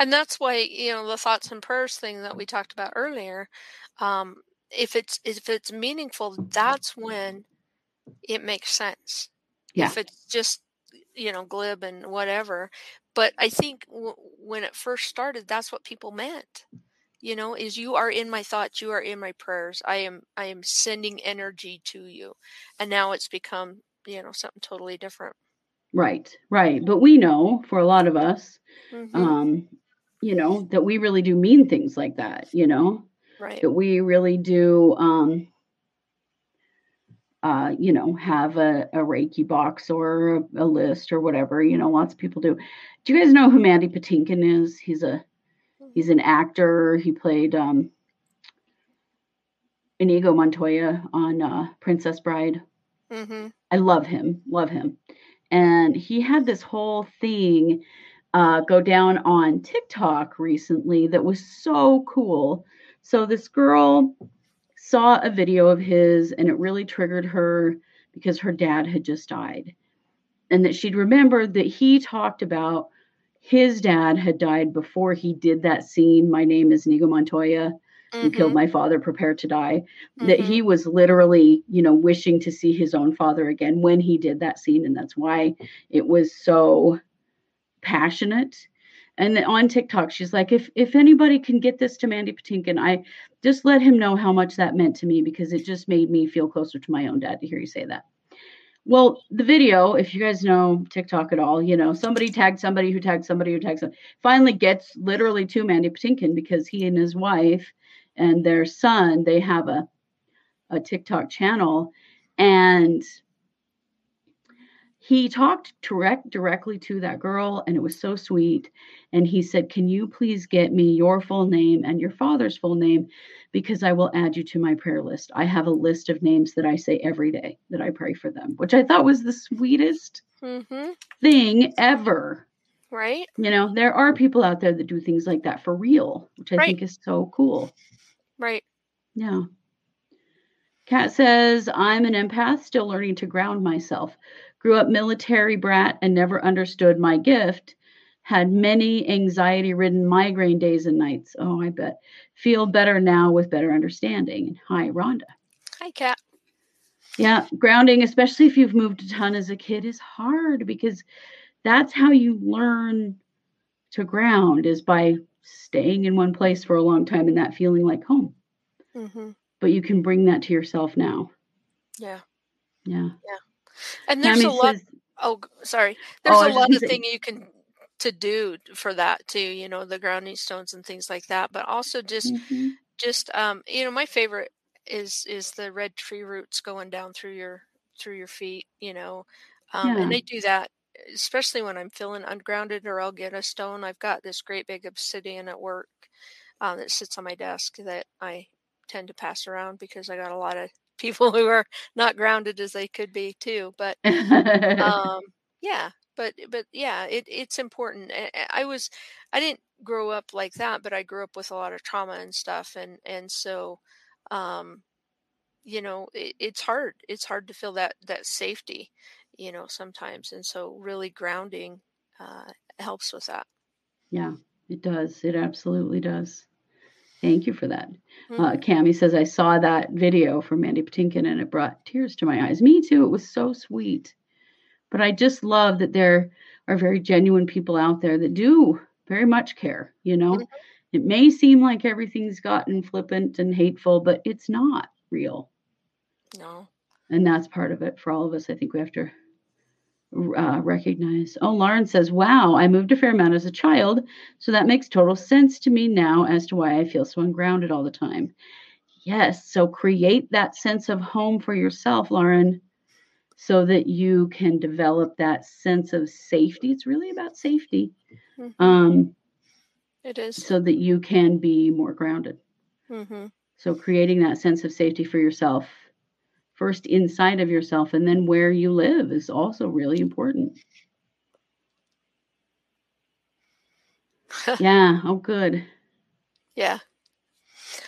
[SPEAKER 2] And that's why, you know, the thoughts and prayers thing that we talked about earlier, um, if it's if it's meaningful, that's when it makes sense.
[SPEAKER 1] Yeah.
[SPEAKER 2] If it's just you know glib and whatever, but I think w- when it first started, that's what people meant. You know, is you are in my thoughts, you are in my prayers. I am I am sending energy to you, and now it's become you know something totally different.
[SPEAKER 1] Right, right. But we know for a lot of us,
[SPEAKER 2] hmm
[SPEAKER 1] um, you know, that we really do mean things like that, you know,
[SPEAKER 2] right.
[SPEAKER 1] that we really do, um, uh, you know, have a, a Reiki box or a, a list or whatever, you know, lots of people do. Do you guys know who Mandy Patinkin is? He's a, he's an actor. He played, um, Inigo Montoya on, uh, Princess Bride.
[SPEAKER 2] hmm
[SPEAKER 1] I love him, love him. And he had this whole thing uh, go down on TikTok recently that was so cool. So this girl saw a video of his and it really triggered her because her dad had just died. And that she'd remembered that he talked about his dad had died before he did that scene, My Name is Inigo Montoya. Mm-hmm. You killed my father, prepare to die. Mm-hmm. That he was literally, you know, wishing to see his own father again when he did that scene. And that's why it was so passionate and on TikTok, she's like, if if anybody can get this to Mandy Patinkin, I just let him know how much that meant to me because it just made me feel closer to my own dad to hear you say that. Well, the video, if you guys know TikTok at all, you know, somebody tagged somebody who tagged somebody who tagged somebody, finally gets literally to Mandy Patinkin because he and his wife and their son, they have a a TikTok channel. And he talked direct directly to that girl and it was so sweet and he said can you please get me your full name and your father's full name because i will add you to my prayer list i have a list of names that i say every day that i pray for them which i thought was the sweetest mm-hmm. thing ever
[SPEAKER 2] right
[SPEAKER 1] you know there are people out there that do things like that for real which i right. think is so cool
[SPEAKER 2] right
[SPEAKER 1] yeah Kat says, I'm an empath, still learning to ground myself. Grew up military brat and never understood my gift. Had many anxiety ridden migraine days and nights. Oh, I bet. Feel better now with better understanding. Hi, Ronda.
[SPEAKER 2] Hi, Kat.
[SPEAKER 1] Yeah, grounding, especially if you've moved a ton as a kid, is hard because that's how you learn to ground is by staying in one place for a long time and that feeling like home. Mm-hmm. But you can bring that to yourself now.
[SPEAKER 2] Yeah.
[SPEAKER 1] Yeah.
[SPEAKER 2] Yeah. And there's Tammy a lot. Says, oh, sorry. There's oh, a lot of things you can to do for that too. You know, the grounding stones and things like that. But also just, mm-hmm. just um, you know, my favorite is is the red tree roots going down through your through your feet. You know, um, yeah. and they do that especially when I'm feeling ungrounded or I'll get a stone. I've got this great big obsidian at work um, that sits on my desk that I tend to pass around because I got a lot of people who are not grounded as they could be too. But um, yeah, but but yeah, it, it's important. I was I didn't grow up like that, but I grew up with a lot of trauma and stuff, and and so um, you know it, it's hard. It's hard to feel that that safety, you know, sometimes, and so really grounding uh, helps with that.
[SPEAKER 1] Yeah, it does. It absolutely does. Thank you for that. Mm-hmm. Uh, Cami says, I saw that video from Mandy Patinkin and it brought tears to my eyes. Me too. It was so sweet. But I just love that there are very genuine people out there that do very much care. You know, mm-hmm. it may seem like everything's gotten flippant and hateful, but it's not real.
[SPEAKER 2] No.
[SPEAKER 1] And that's part of it for all of us. I think we have to uh, recognize. Oh, Lauren says, Wow, I moved to Fairmount as a child, so that makes total sense to me now as to why I feel so ungrounded all the time. Yes, so create that sense of home for yourself, Lauren, so that you can develop that sense of safety. It's really about safety. Mm-hmm. Um,
[SPEAKER 2] it is.
[SPEAKER 1] So that you can be more grounded. Mm-hmm. So creating that sense of safety for yourself first inside of yourself and then where you live is also really important. yeah. Oh, good.
[SPEAKER 2] Yeah.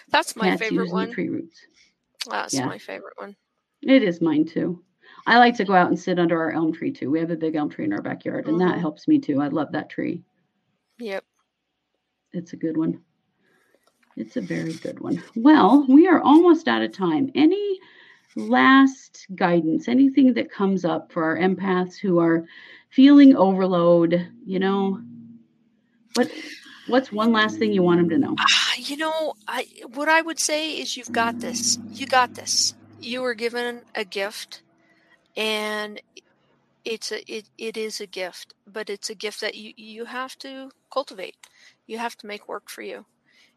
[SPEAKER 2] That's my Cats favorite one.
[SPEAKER 1] Tree roots.
[SPEAKER 2] That's yeah. my favorite one.
[SPEAKER 1] It is mine too. I like to go out and sit under our elm tree too. We have a big elm tree in our backyard, and mm-hmm. that helps me too. I love that tree.
[SPEAKER 2] Yep.
[SPEAKER 1] It's a good one. It's a very good one. Well, we are almost out of time. Any last guidance, anything that comes up for our empaths who are feeling overload, you know, what what's one last thing you want them to know?
[SPEAKER 2] Uh, you know, I what I would say is you've got this. You got this. You were given a gift and it's a it, it is a gift, but it's a gift that you you have to cultivate. You have to make work for you.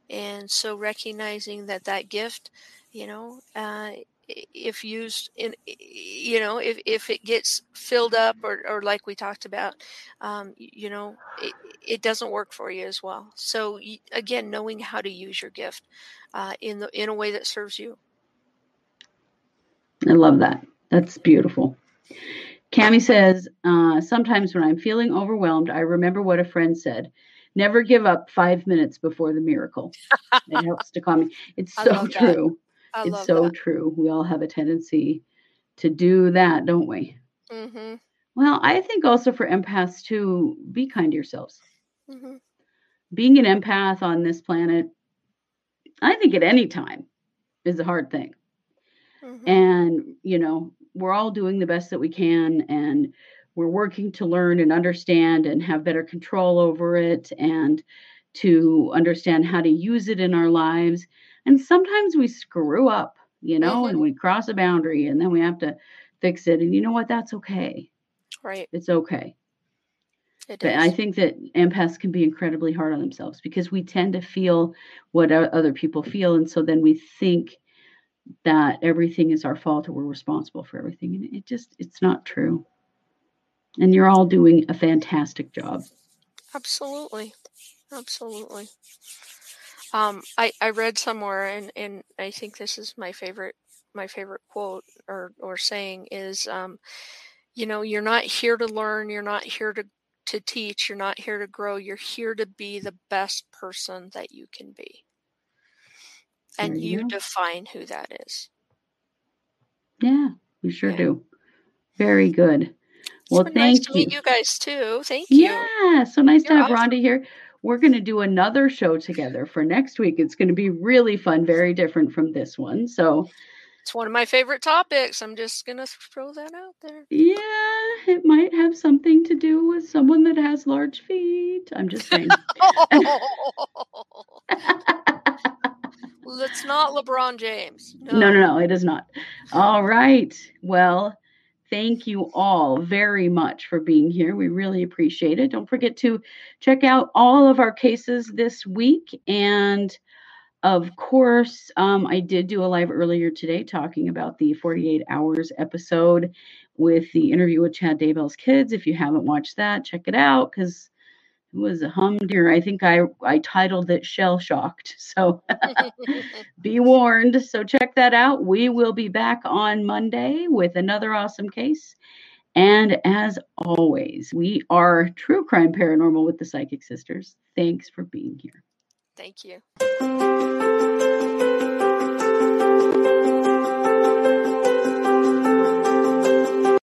[SPEAKER 2] And so recognizing that that gift, you know, uh, if used in you know if, if it gets filled up or, or like we talked about um, you know it, it doesn't work for you as well so again knowing how to use your gift uh, in the in a way that serves you
[SPEAKER 1] i love that that's beautiful Cami says, uh, sometimes when I'm feeling overwhelmed, I remember what a friend said. Never give up five minutes before the miracle. it helps to calm me. It's so true. It's so that. true. We all have a tendency to do that, don't we? Mm-hmm. Well, I think also for empaths to be kind to yourselves. Mm-hmm. Being an empath on this planet, I think at any time is a hard thing. Mm-hmm. And, you know, we're all doing the best that we can and we're working to learn and understand and have better control over it and to understand how to use it in our lives. And sometimes we screw up, you know, mm-hmm. and we cross a boundary and then we have to fix it. And you know what? That's okay.
[SPEAKER 2] Right.
[SPEAKER 1] It's okay. It but is. I think that empaths can be incredibly hard on themselves because we tend to feel what other people feel. And so then we think that everything is our fault or we're responsible for everything. And it just, it's not true. And you're all doing a fantastic job.
[SPEAKER 2] Absolutely. Absolutely. Um, I, I read somewhere and, and I think this is my favorite my favorite quote or, or saying is um, you know, you're not here to learn, you're not here to to teach, you're not here to grow, you're here to be the best person that you can be. And you, you define who that is.
[SPEAKER 1] Yeah, we sure yeah. do. Very good. Well, thank
[SPEAKER 2] nice
[SPEAKER 1] you.
[SPEAKER 2] to meet you guys too. Thank you.
[SPEAKER 1] Yeah, so nice You're to have awesome. Ronda here. We're going to do another show together for next week. It's going to be really fun, very different from this one. So
[SPEAKER 2] it's one of my favorite topics. I'm just going to throw that out there.
[SPEAKER 1] Yeah, it might have something to do with someone that has large feet. I'm just saying.
[SPEAKER 2] Well, it's not LeBron James.
[SPEAKER 1] No. no, no, no, it is not. All right. Well, thank you all very much for being here. We really appreciate it. Don't forget to check out all of our cases this week and of course, um, I did do a live earlier today talking about the 48 hours episode with the interview with Chad Daybell's kids. If you haven't watched that, check it out because was a humdinger. I think I I titled it "Shell Shocked," so be warned. So check that out. We will be back on Monday with another awesome case. And as always, we are True Crime Paranormal with the Psychic Sisters. Thanks for being here.
[SPEAKER 2] Thank you.